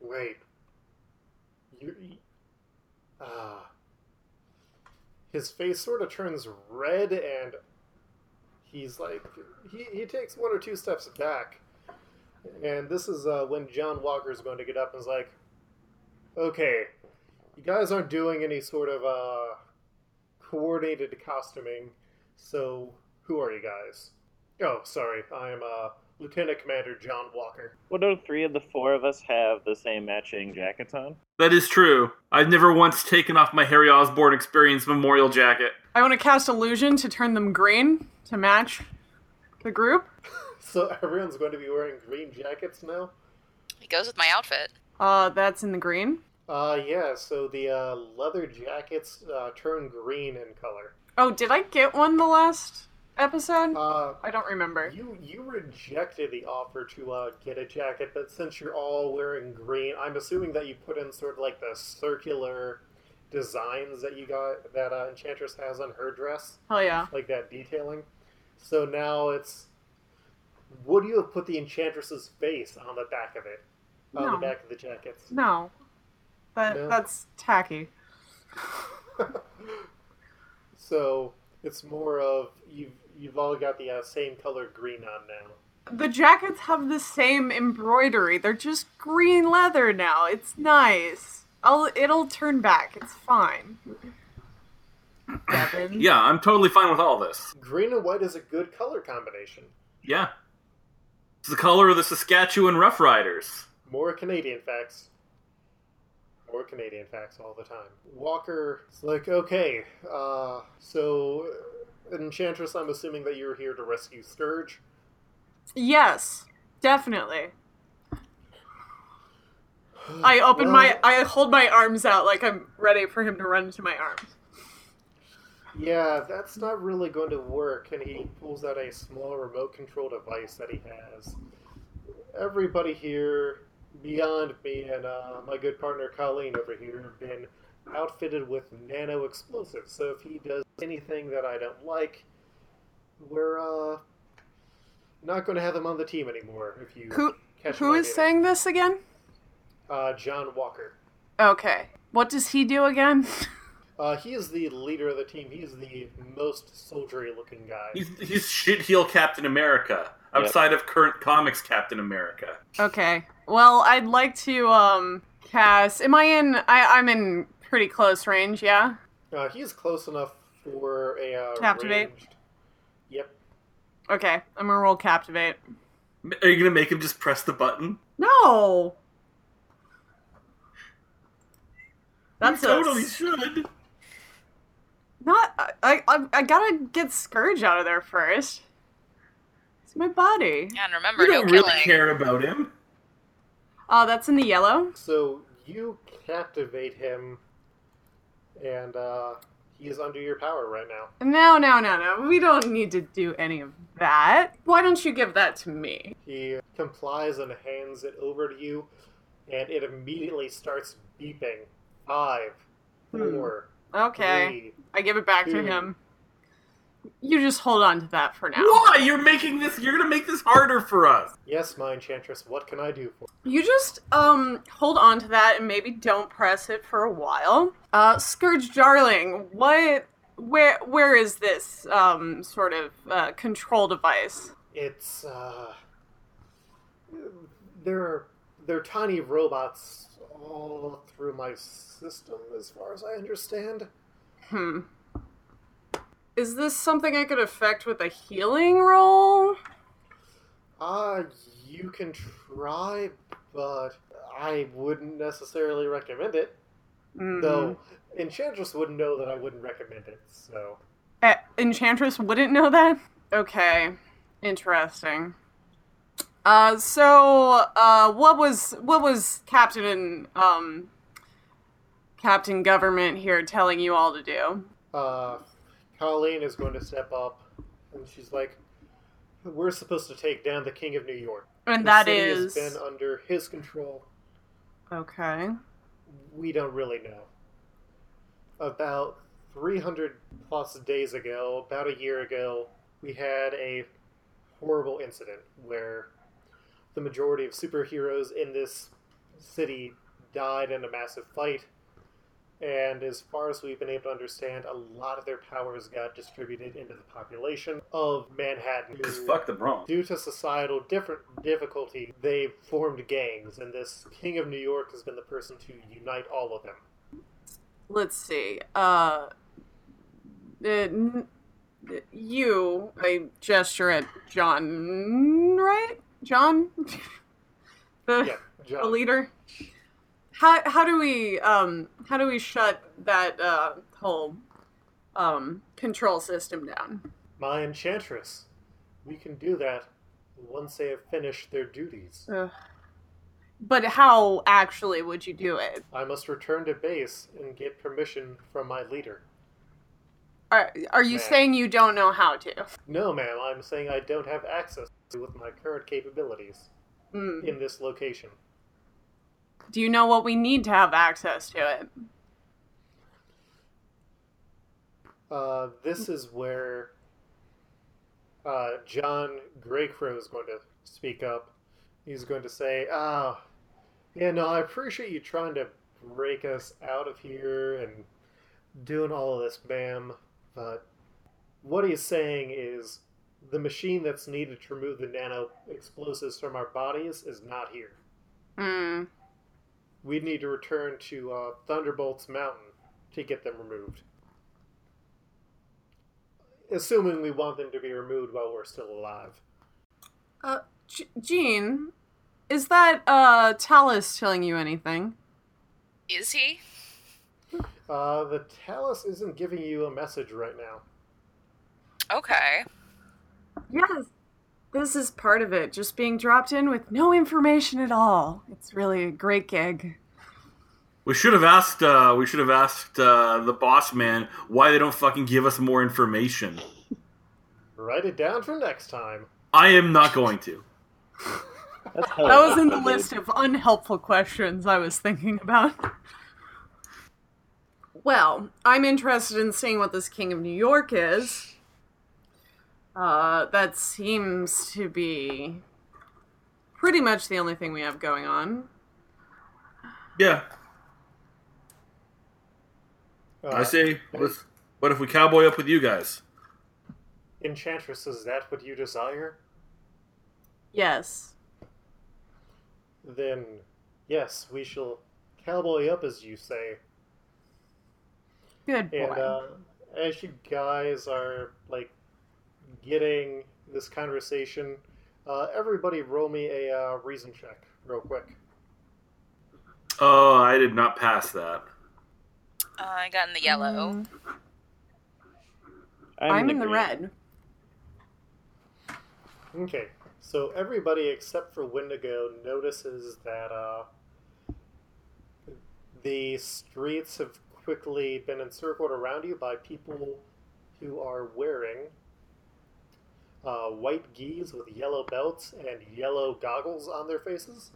wait. You, ah. His face sort of turns red, and he's like, he, he takes one or two steps back. And this is uh, when John Walker is going to get up and is like, okay, you guys aren't doing any sort of uh, coordinated costuming, so who are you guys? Oh, sorry, I'm uh, Lieutenant Commander John Walker. Well, don't three of the four of us have the same matching jackets on? That is true. I've never once taken off my Harry Osborn Experience memorial jacket. I want to cast illusion to turn them green to match the group. <laughs> So everyone's going to be wearing green jackets now? It goes with my outfit. Uh, that's in the green. Uh, yeah, so the uh, leather jackets uh, turn green in color. Oh, did I get one the last episode? Uh, I don't remember. you you rejected the offer to uh, get a jacket, but since you're all wearing green, I'm assuming that you put in sort of like the circular designs that you got that uh, Enchantress has on her dress, Hell yeah. like that detailing. So now it's would you have put the Enchantress's face on the back of it, on No. the back of the jackets? No. That No? that's tacky. <laughs> so it's more of you've you've all got the uh, same color green on now. The jackets have the same embroidery. They're just green leather now. It's nice. I'll it'll turn back. It's fine. Devin. Yeah, I'm totally fine with all this. Green and white is a good color combination. Yeah. It's the color of the Saskatchewan Roughriders. More Canadian facts. More Canadian facts all the time. Walker is like, okay, uh, so Enchantress, I'm assuming that you're here to rescue Scourge. Yes, definitely. <sighs> I open my I hold my arms out like I'm ready for him to run into my arms. Yeah, that's not really going to work. And he pulls out a small remote control device that he has. Everybody here, beyond me and uh, my good partner Colleen over here, have been outfitted with nano explosives. So if he does anything that I don't like, we're uh, not going to have him on the team anymore. If you Who catch who my saying this again? Uh, John Walker. Okay. What does he do again? <laughs> Uh, he is the leader of the team. He's the most soldiery looking guy. He's, he's shit heel Captain America, outside of current comics Captain America. okay. Well, I'd like to um cast Am I in I I'm in pretty close range, yeah? Uh, he is close enough for a uh, Captivate? ranged- Yep. Okay. I'm gonna roll captivate. Are you gonna make him just press the button? No. That's you a- totally should. Not I, I I gotta get Scourge out of there first. It's my body. Yeah, and remember, You don't really killing. care about him. Oh, that's in the yellow. So you captivate him, and uh, he is under your power right now. No, no, no, no. We don't need to do any of that. Why don't you give that to me? He complies and hands it over to you, and it immediately starts beeping. Five, Hmm. four, Okay. three. I give it back to him. You just hold on to that for now. Why? You're making this. You're gonna make this harder for us. Yes, my enchantress. What can I do for? You just um hold on to that and maybe don't press it for a while. Uh Scourge darling, what where where is this um sort of uh, control device? It's uh, they're they're tiny robots all through my system, as far as I understand. Hmm. Is this something I could affect with a healing roll? Uh, you can try, but I wouldn't necessarily recommend it. Mm. Though Enchantress wouldn't know that I wouldn't recommend it. So Eh, Enchantress wouldn't know that? Okay. Interesting. Uh, so, uh, what was, what was Captain, um, Captain Government here telling you all to do? uh, Colleen is going to step up, and she's like, "We're supposed to take down the King of New York. And The that city is... has been under his control. Okay. We don't really know. About 300 plus days ago, about a year ago, we had a horrible incident where the majority of superheroes in this city died in a massive fight. And as far as we've been able to understand, a lot of their powers got distributed into the population of Manhattan. Because fuck the Bronx. Due to societal different difficulty, they formed gangs, and this King of New York has been the person to unite all of them. Let's see. Uh, uh, you, I gesture at John, right? John? <laughs> the, Yeah, the leader? How, how do we um how do we shut that uh whole um control system down? My enchantress. We can do that once they have finished their duties. Ugh. But how actually would you do it? I must return to base and get permission from my leader. Are, are you Man. saying you don't know how to? No, ma'am, I'm saying I don't have access to with my current capabilities Mm. in this location. Do you know what we need to have access to it? Uh, this is where uh, John Greycrow is going to speak up. He's going to say, "Ah, yeah, no, I appreciate you trying to break us out of here and doing all of this, ma'am. But what he's saying is the machine that's needed to remove the nano explosives from our bodies is not here. Mm. We need to return to uh, Thunderbolts Mountain to get them removed. Assuming we want them to be removed while we're still alive. Uh, G- Jean, is that uh Tallus telling you anything? Is he? Uh, the Tallus isn't giving you a message right now. Okay. Yes. This is part of it, just being dropped in with no information at all. It's really a great gig. We should have asked. Uh, we should have asked uh, the boss man why they don't fucking give us more information. <laughs> Write it down for next time. I am not going to. That's That was in the list of unhelpful questions I was thinking about. <laughs> Well, I'm interested in seeing what this King of New York is. Uh, that seems to be pretty much the only thing we have going on. Yeah, Uh, I say. Let's, what if we cowboy up with you guys? Enchantress, is that what you desire? Yes. Then, yes, we shall cowboy up, as you say. Good boy. And uh, as you guys are like getting this conversation, uh, everybody roll me a uh, reason check real quick. Oh, I did not pass that. Uh, I got in the yellow. Mm, I'm, in the green. red. Okay, so everybody except for Wendigo notices that uh, the streets have quickly been encircled around you by people who are wearing uh, white geese with yellow belts and yellow goggles on their faces.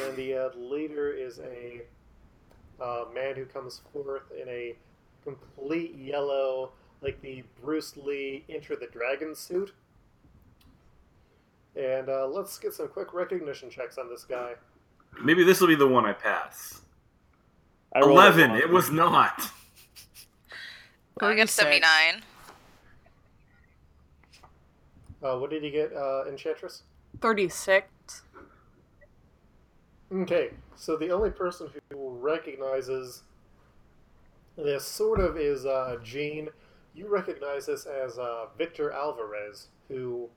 And the uh, leader is a uh, man who comes forth in a complete yellow, like the Bruce Lee Enter the Dragon suit. And uh, let's get some quick recognition checks on this guy. Maybe this will be the one I pass. I Eleven. It was not. I got 36. 79. Uh, what did he get, uh, Enchantress? 36. Okay, so the only person who recognizes this sort of is uh, Jean. You recognize this as uh, Victor Alvarez, who,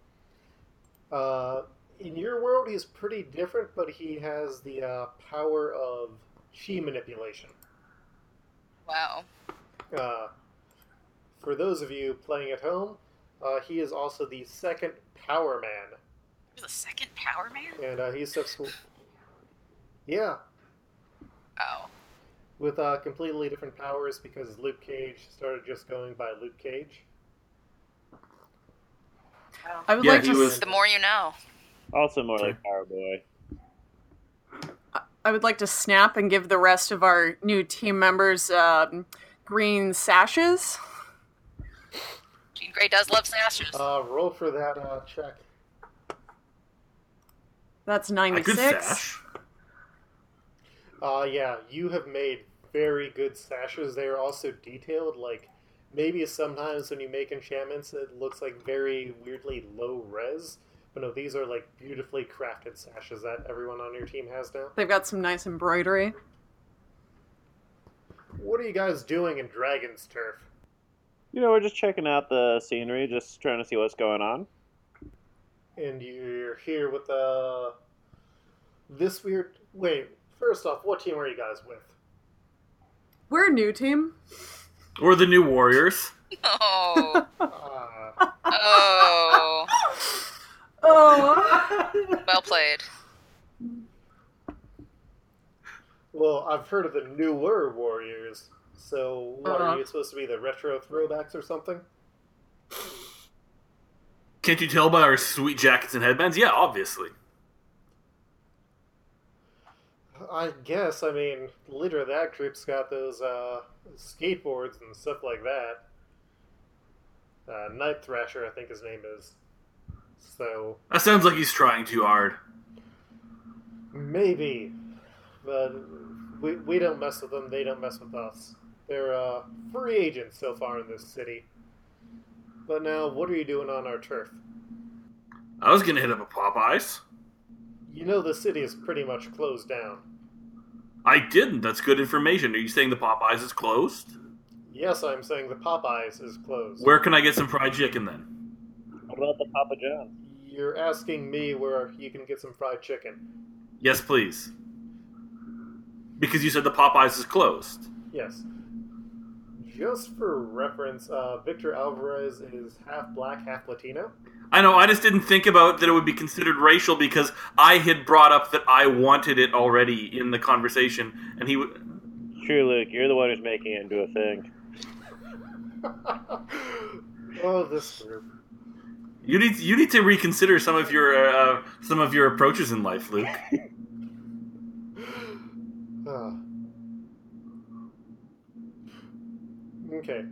uh, in your world, he's pretty different, but he has the uh, power of chi manipulation. Wow. Uh, for those of you playing at home, uh, he is also the second Power Man, You're the second Power Man? and uh, he's subsequent. Yeah, Oh. with uh, completely different powers because Luke Cage started just going by Luke Cage. I would Yeah, like to. was- The more you know. Also more like Power Boy. I would like to snap and give the rest of our new team members um, green sashes. Jean Grey does love sashes. Uh, roll for that uh, check. That's I could 96. sash. Uh, yeah, you have made very good sashes. They are also detailed. Like maybe sometimes when you make enchantments, it looks like very weirdly low res. But no, these are like beautifully crafted sashes that everyone on your team has now. They've got some nice embroidery. What are you guys doing in Dragon's Turf? You know, we're just checking out the scenery, just trying to see what's going on. And you're here with uh this weird. Wait, first off, what team are you guys with? We're a new team. We're the New Warriors. Oh. Uh, <laughs> Oh. Oh. <laughs> Well played. well, I've heard of the newer Warriors. So, what Uh-huh. are you supposed to be the retro throwbacks or something? Can't you tell by our sweet jackets and headbands? Yeah, obviously. I guess. I mean, Leader of that group's got those uh, skateboards and stuff like that. Uh, Night Thrasher, I think his name is. So That sounds like he's trying too hard. maybe, but we we don't mess with them. They don't mess with us. They're uh, free agents so far in this city. But now, what are you doing on our turf? I was gonna hit up a Popeyes. You know the city is pretty much closed down. I didn't. That's good information. Are you saying the Popeyes is closed? Yes, I'm saying the Popeyes is closed. Where can I get some fried chicken then? What about the Papa John? You're asking me where you can get some fried chicken. Yes, please. Because you said the Popeyes is closed. Yes. Just for reference, uh, Victor Alvarez is half black, half Latino. I know. I just didn't think about that it would be considered racial because I had brought up that I wanted it already in the conversation, and he would. True, Luke, you're the one who's making it into a thing. <laughs> oh, this group. You need you need to reconsider some of your uh, some of your approaches in life, Luke. <laughs> Ah. Okay.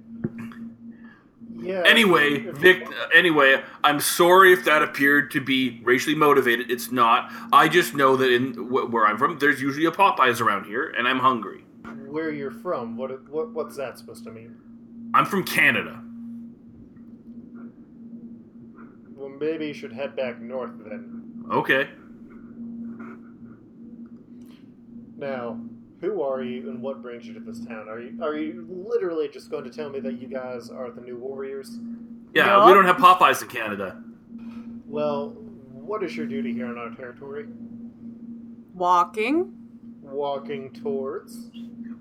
Yeah. Anyway, Vic. Anyway, I'm sorry if that appeared to be racially motivated. It's not. I just know that in wh- where I'm from, there's usually a Popeyes around here, and I'm hungry. Where you're from? What? What? What's that supposed to mean? I'm from Canada. Well, maybe you should head back north then. Okay. Now, who are you, and what brings you to this town? Are you are you literally just going to tell me that you guys are the new warriors? Yeah, Yeah. we don't have Popeyes in Canada. Well, what is your duty here in our territory? Walking. Walking towards.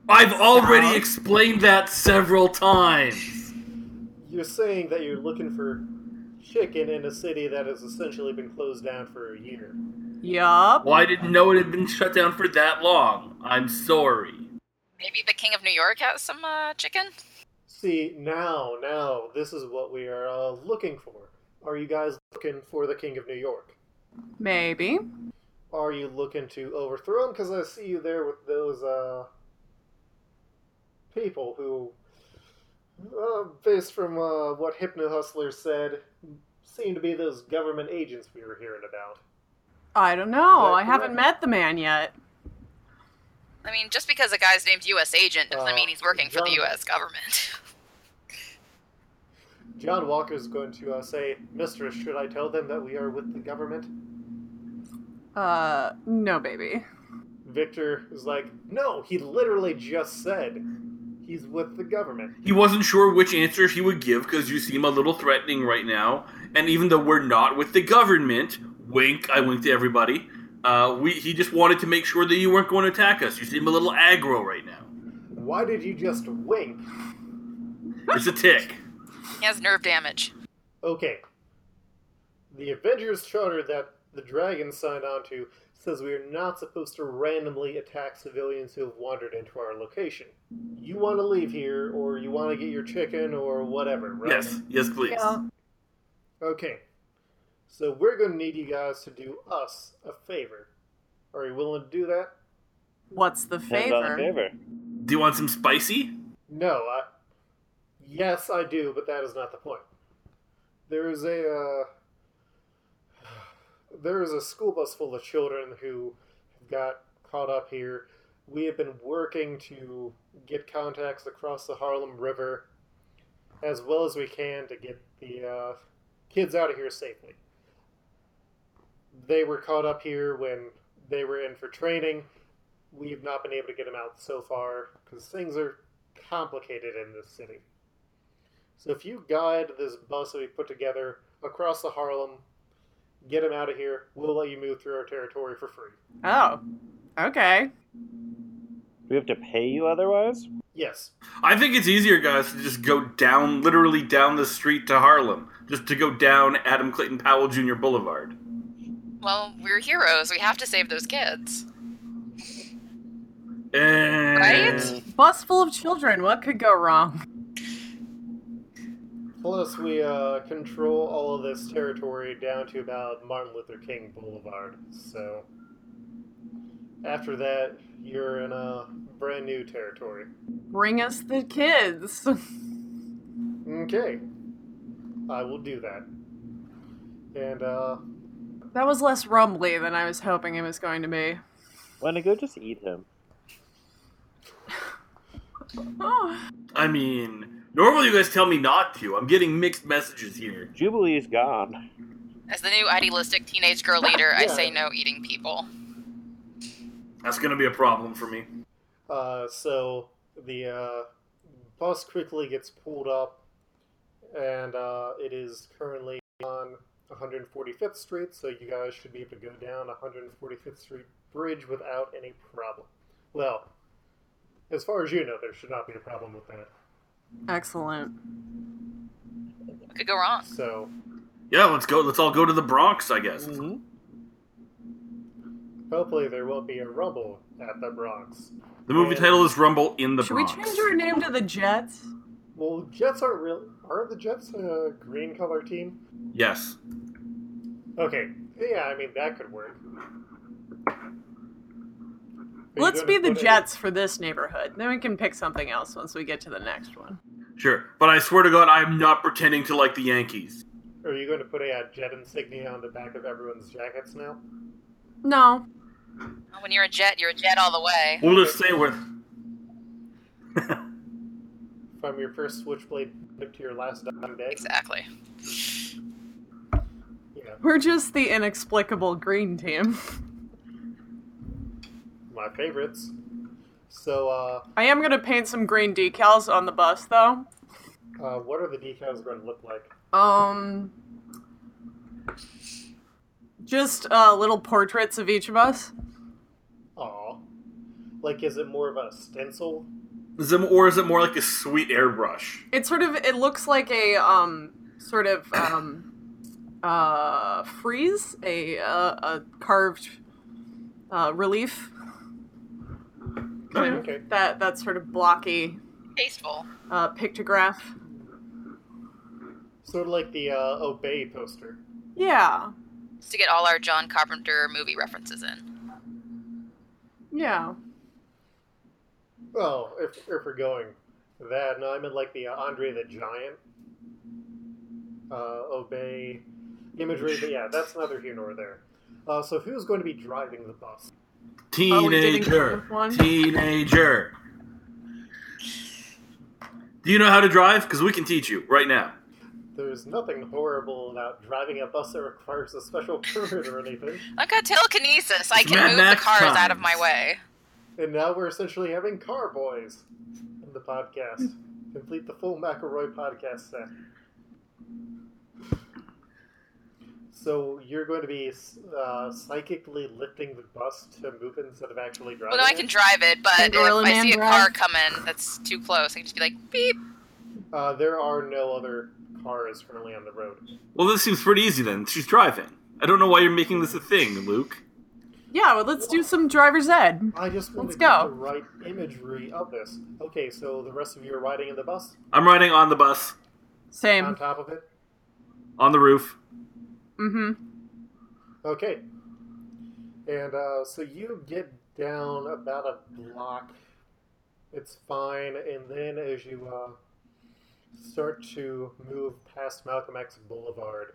I've already Stop. explained that several times. You're saying that you're looking for chicken in a city that has essentially been closed down for a year. Yup. Well, I didn't know it had been shut down for that long. I'm sorry. Maybe the King of New York has some uh, chicken? See, now, now, this is what we are uh, looking for. Are you guys looking for the King of New York? Maybe. Are you looking to overthrow him? Because I see you there with those uh, people who, uh, based from uh, what Hypno Hustler said, seem to be those government agents we were hearing about. I don't know. I haven't met the man yet. I mean, just because a guy's named U.S. agent doesn't Uh, mean he's working for the U.S. government. <laughs> John Walker's going to uh, say, Mistress, should I tell them that we are with the government? Uh, no, baby. Victor is like, no, he literally just said he's with the government. He wasn't sure which answer he would give because you seem a little threatening right now. And even though we're not with the government, wink, I wink to everybody. Uh, we he just wanted to make sure that you weren't going to attack us. You seem a little aggro right now. Why did you just wink? It's a tick. He has nerve damage. Okay. The Avengers Charter that the dragon signed on to says we are not supposed to randomly attack civilians who have wandered into our location. You want to leave here, or you want to get your chicken, or whatever, right? Yes, yes, please. Yeah. Okay. So we're going to need you guys to do us a favor. Are you willing to do that? What's the Depends the favor? favor. Do you want some spicy? No, I. Yes, I do, but that is not the point. There is a. Uh... There is a school bus full of children who got caught up here. We have been working to get contacts across the Harlem River as well as we can to get the uh, kids out of here safely. They were caught up here when they were in for training. We've not been able to get them out so far because things are complicated in this city. So if you guide this bus that we put together across the Harlem, get them out of here, we'll let you move through our territory for free. Oh, okay. We have to pay you otherwise? Yes. I think it's easier, guys, to just go down, literally down the street to Harlem. Just to go down Adam Clayton Powell Jr. Boulevard. Well, we're heroes. We have to save those kids. And... Right? Bus full of children. What could go wrong? Plus, we uh, control all of this territory down to about Martin Luther King Boulevard. So, after that, you're in a brand new territory. Bring us the kids. Okay. I will do that. And, uh, That was less rumbly than I was hoping it was going to be. Wendigo, just eat him. Oh, <sighs> I mean, normally you guys tell me not to. I'm getting mixed messages here. Jubilee's gone. As the new idealistic teenage girl leader, I <laughs> say no eating people. That's gonna be a problem for me. uh, so the uh, bus quickly gets pulled up, and uh, it is currently on 145th Street, so you guys should be able to go down 145th Street Bridge without any problem. Well, as far as you know, there should not be a problem with that. excellent. What could go wrong? So, Yeah, let's go. Let's all go to the Bronx, I guess. Mm-hmm. hopefully, there won't be a rumble at the Bronx. The movie And- title is Rumble in the Should Bronx. we change our name to the Jets? Well, Jets aren't real. Aren't the Jets a green color team? Yes. Okay, yeah, I mean that could work. Are Let's be the put a- Jets for this neighborhood. Then we can pick something else once we get to the next one. Sure. But I swear to God, I am not pretending to like the Yankees. Are you going to put a uh, jet insignia on the back of everyone's jackets now? No. When you're a jet, you're a jet all the way. We'll just say we're. <laughs> From your first switchblade to your last dying day? Exactly. Yeah, We're just the inexplicable green team. my favorites. So, uh, I am going to paint some green decals on the bus, though. uh, what are the decals going to look like? Um. Just uh, little portraits of each of us. Aw. Like, is it more of a stencil? Is it, or is it more like a sweet airbrush? It sort of it looks like a um sort of um uh frieze, a uh, a carved uh, relief. Kind of Okay. that that sort of blocky Tasteful. uh, pictograph. Sort of like the uh, Obey poster. Yeah, Just to get all our John Carpenter movie references in. yeah. Well, if, if we're going that, no, I meant like the uh, Andre the Giant uh, Obey imagery, but yeah, that's neither here nor there. Uh, so who's going to be driving the bus? Oh, we didn't come Teenager. with? Teenager. Do you know how to drive? Because we can teach you right now. There's nothing horrible about driving a bus that requires a special <laughs> permit or anything. I've got telekinesis. I It's can Mad move Max the cars out of my way. And now we're essentially having car boys in the podcast. Complete the full McElroy podcast set. So you're going to be uh, psychically lifting the bus to move it instead of actually driving. Well, no, I can drive it, but if I see a drive? car coming that's too close, I can just be like, beep. Uh, there are no other cars currently on the road. Well, this seems pretty easy then. She's driving. I don't know why you're making this a thing, Luke. Yeah, well, let's do some driver's ed. I just want Let's to get go. the right imagery of this. Okay, so the rest of you are riding in the bus I'm riding on the bus, Same. on top of it. on the roof. Mm-hmm. Okay. And uh, so you get down about a block. It's fine. And then as you uh, start to move past Malcolm X Boulevard,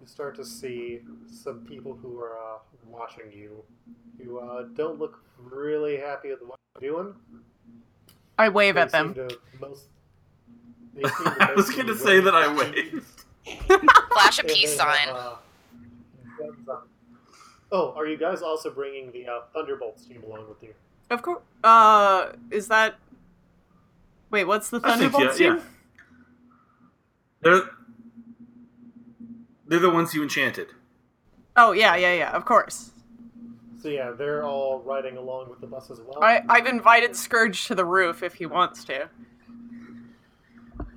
you start to see some people who are uh, watching you, who uh, don't look really happy with what you're doing. I wave They at them. to most- they <laughs> I was gonna say that I wearing waved. <laughs> Flash a peace they sign. uh. Oh, are you guys also bringing the uh, Thunderbolts team along with you? Of course. Uh, is that? Wait, what's the I think, Thunderbolts yeah, team? They're they're the ones you enchanted. Oh yeah, yeah, yeah. Of course. So yeah, they're all riding along with the bus as well. I I've invited Scourge to the roof if he wants to.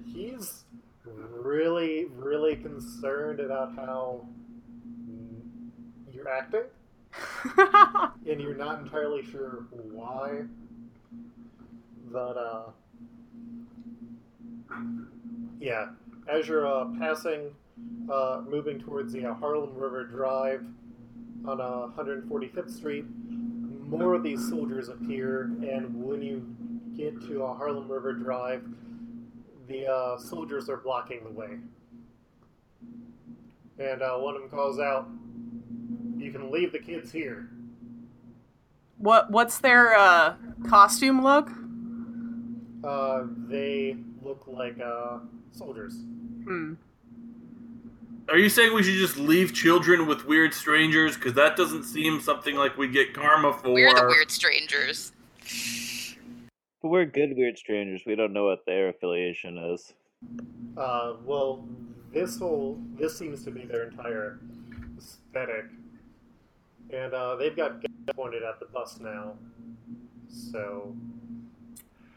He's really, really concerned about how you're acting, <laughs> and you're not entirely sure why. But uh, yeah, as you're uh, passing, uh, moving towards the uh, Harlem River Drive on uh, 145th Street, more of these soldiers appear, and when you get to uh, Harlem River Drive, the uh, soldiers are blocking the way. And uh, one of them calls out, "You can leave the kids here." what what's their uh costume look? Uh, they look like uh, soldiers. Hmm. Are you saying we should just leave children with weird strangers? Because that doesn't seem something like we get karma for. We're the weird strangers. But we're good weird strangers. We don't know what their affiliation is. Uh, well, this whole this seems to be their entire aesthetic, and uh, they've got guns pointed at the bus now. So,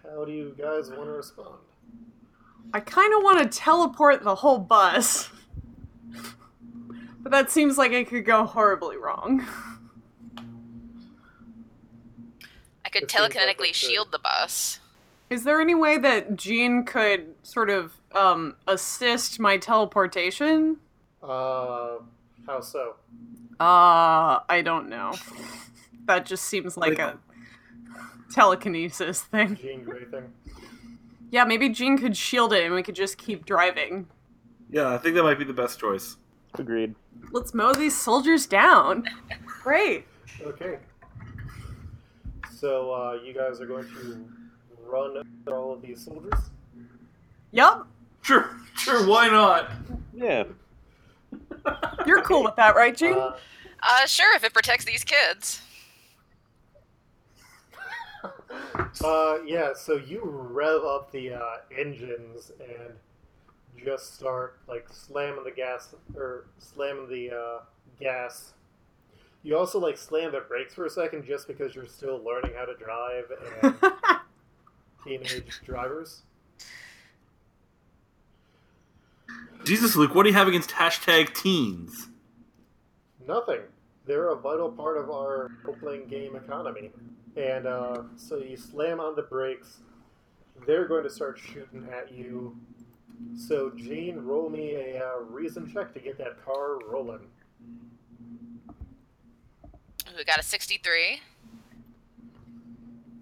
how do you guys want to respond? I kind of want to teleport the whole bus, but that seems like it could go horribly wrong. I could It seems like telekinetically shield the bus. Is there any way that Jean could sort of um, assist my teleportation? Uh, how so? Uh, I don't know. That just seems like a telekinesis thing. Jean Grey thing. Yeah, maybe Jean could shield it and we could just keep driving. Yeah, I think that might be the best choice. Agreed. Let's mow these soldiers down. Great. Okay. So uh, you guys are going to run after all of these soldiers. Yup. Sure, sure, why not? Yeah. You're cool with that, right, Jean? Uh, Uh, sure, if it protects these kids. Uh, yeah. So you rev up the uh, engines and just start like slamming the gas or slamming the uh, gas. You also like slam the brakes for a second just because you're still learning how to drive and <laughs> teenage drivers. Jesus, Luke, what do you have against hashtag teens? Nothing. They're a vital part of our role-playing game economy. And uh, so you slam on the brakes. They're going to start shooting at you. So, Jean, roll me a uh, reason check to get that car rolling. We got a 63.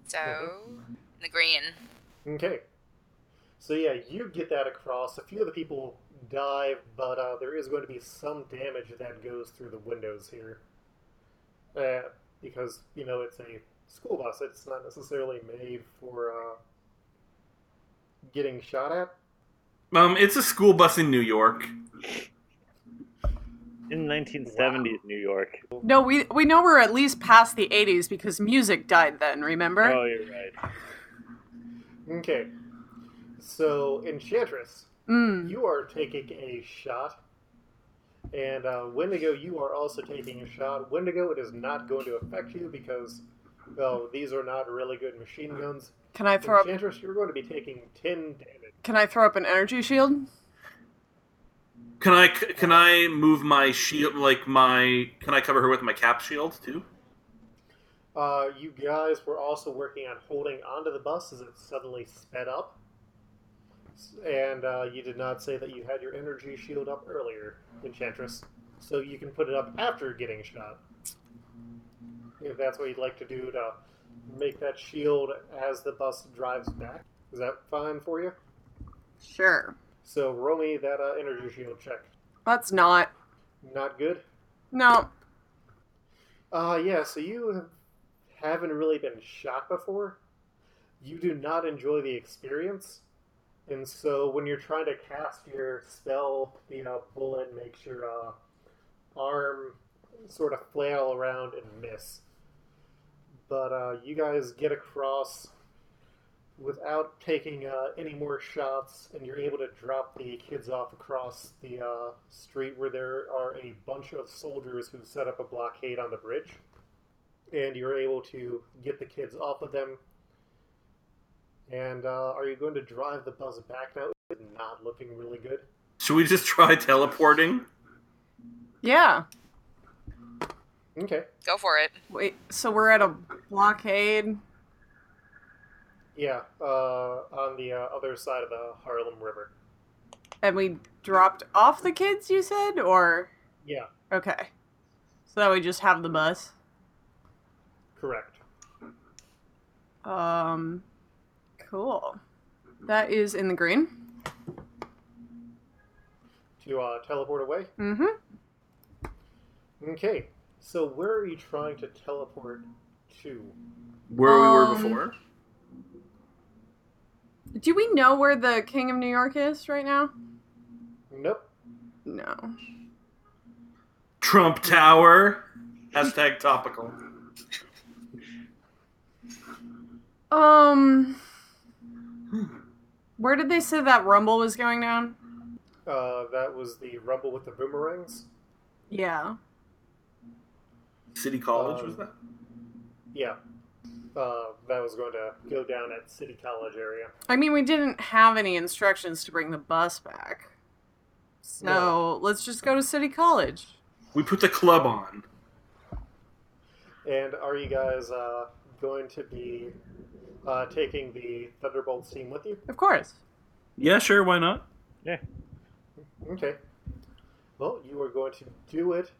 So, Mhm. the green. Okay. So yeah, you get that across. A few of the people dive, but uh, there is going to be some damage that goes through the windows here. Uh, because, you know, it's a school bus. It's not necessarily made for uh, getting shot at. Um, it's a school bus in New York. In 1970s New York. no, we we know we're at least past the 80s because music died then, remember? Oh, you're right. Okay. So, Enchantress, Mm. you are taking a shot, And uh, Wendigo, you are also taking a shot. Wendigo, it is not going to affect you because, well, these are not really good machine guns. Can I throw up? Enchantress, you're going to be taking 10 damage. Can I throw up an energy shield? Can I can I move my shield like my can I cover her with my cap shield too? Uh, you guys were also working on holding onto the bus as it suddenly sped up. And uh, you did not say that you had your energy shield up earlier, Enchantress. So you can put it up after getting shot. If that's what you'd like to do to make that shield as the bus drives back. Is that fine for you? Sure. So roll me that uh, energy shield check. That's not. Not good? No. Uh, yeah, so you haven't really been shot before. You do not enjoy the experience. And so when you're trying to cast your spell, you know, bullet makes your uh, arm sort of flail around and miss. But uh, you guys get across without taking uh, any more shots, and you're able to drop the kids off across the uh, street where there are a bunch of soldiers who set up a blockade on the bridge. And you're able to get the kids off of them. And uh, are you going to drive the bus back now? It's not looking really good. Should we just try teleporting? Yeah. Okay. Go for it. Wait. So we're at a blockade. Yeah, uh, on the uh, other side of the Harlem River. And we dropped off the kids, you said? Or. Yeah, Okay. So that we just have the bus. correct. Um. Cool. That is in the green. To uh, teleport away. Mm hmm. Okay, so where are you trying to teleport to? Where we were Um, before? Do we know where the King of New York is right now? Nope. No. Trump Tower. Hashtag topical. Um. Where did they say that rumble was going down? Uh, that was the rumble with the boomerangs. Yeah. City College Um, was that? Yeah. Uh, that was going to go down at City College area. I mean, we didn't have any instructions to bring the bus back. So No. let's just go to City College. We put the club on. And are you guys uh, going to be uh, taking the Thunderbolt team with you? Of course. Yeah, sure, why not? Yeah. Okay. Well, you are going to do it,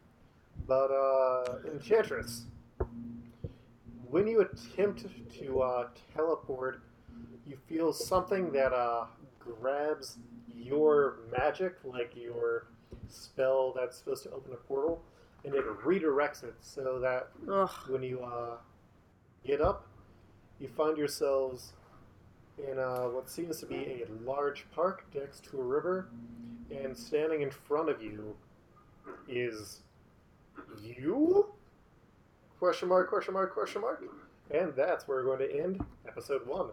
but uh, Enchantress, when you attempt to uh, teleport, you feel something that uh, grabs your magic, like your spell that's supposed to open a portal, and it redirects it so that Ugh. when you uh, get up, you find yourselves in uh, what seems to be a large park next to a river, and standing in front of you is you? Question mark, question mark, question mark. And that's where we're going to end episode one.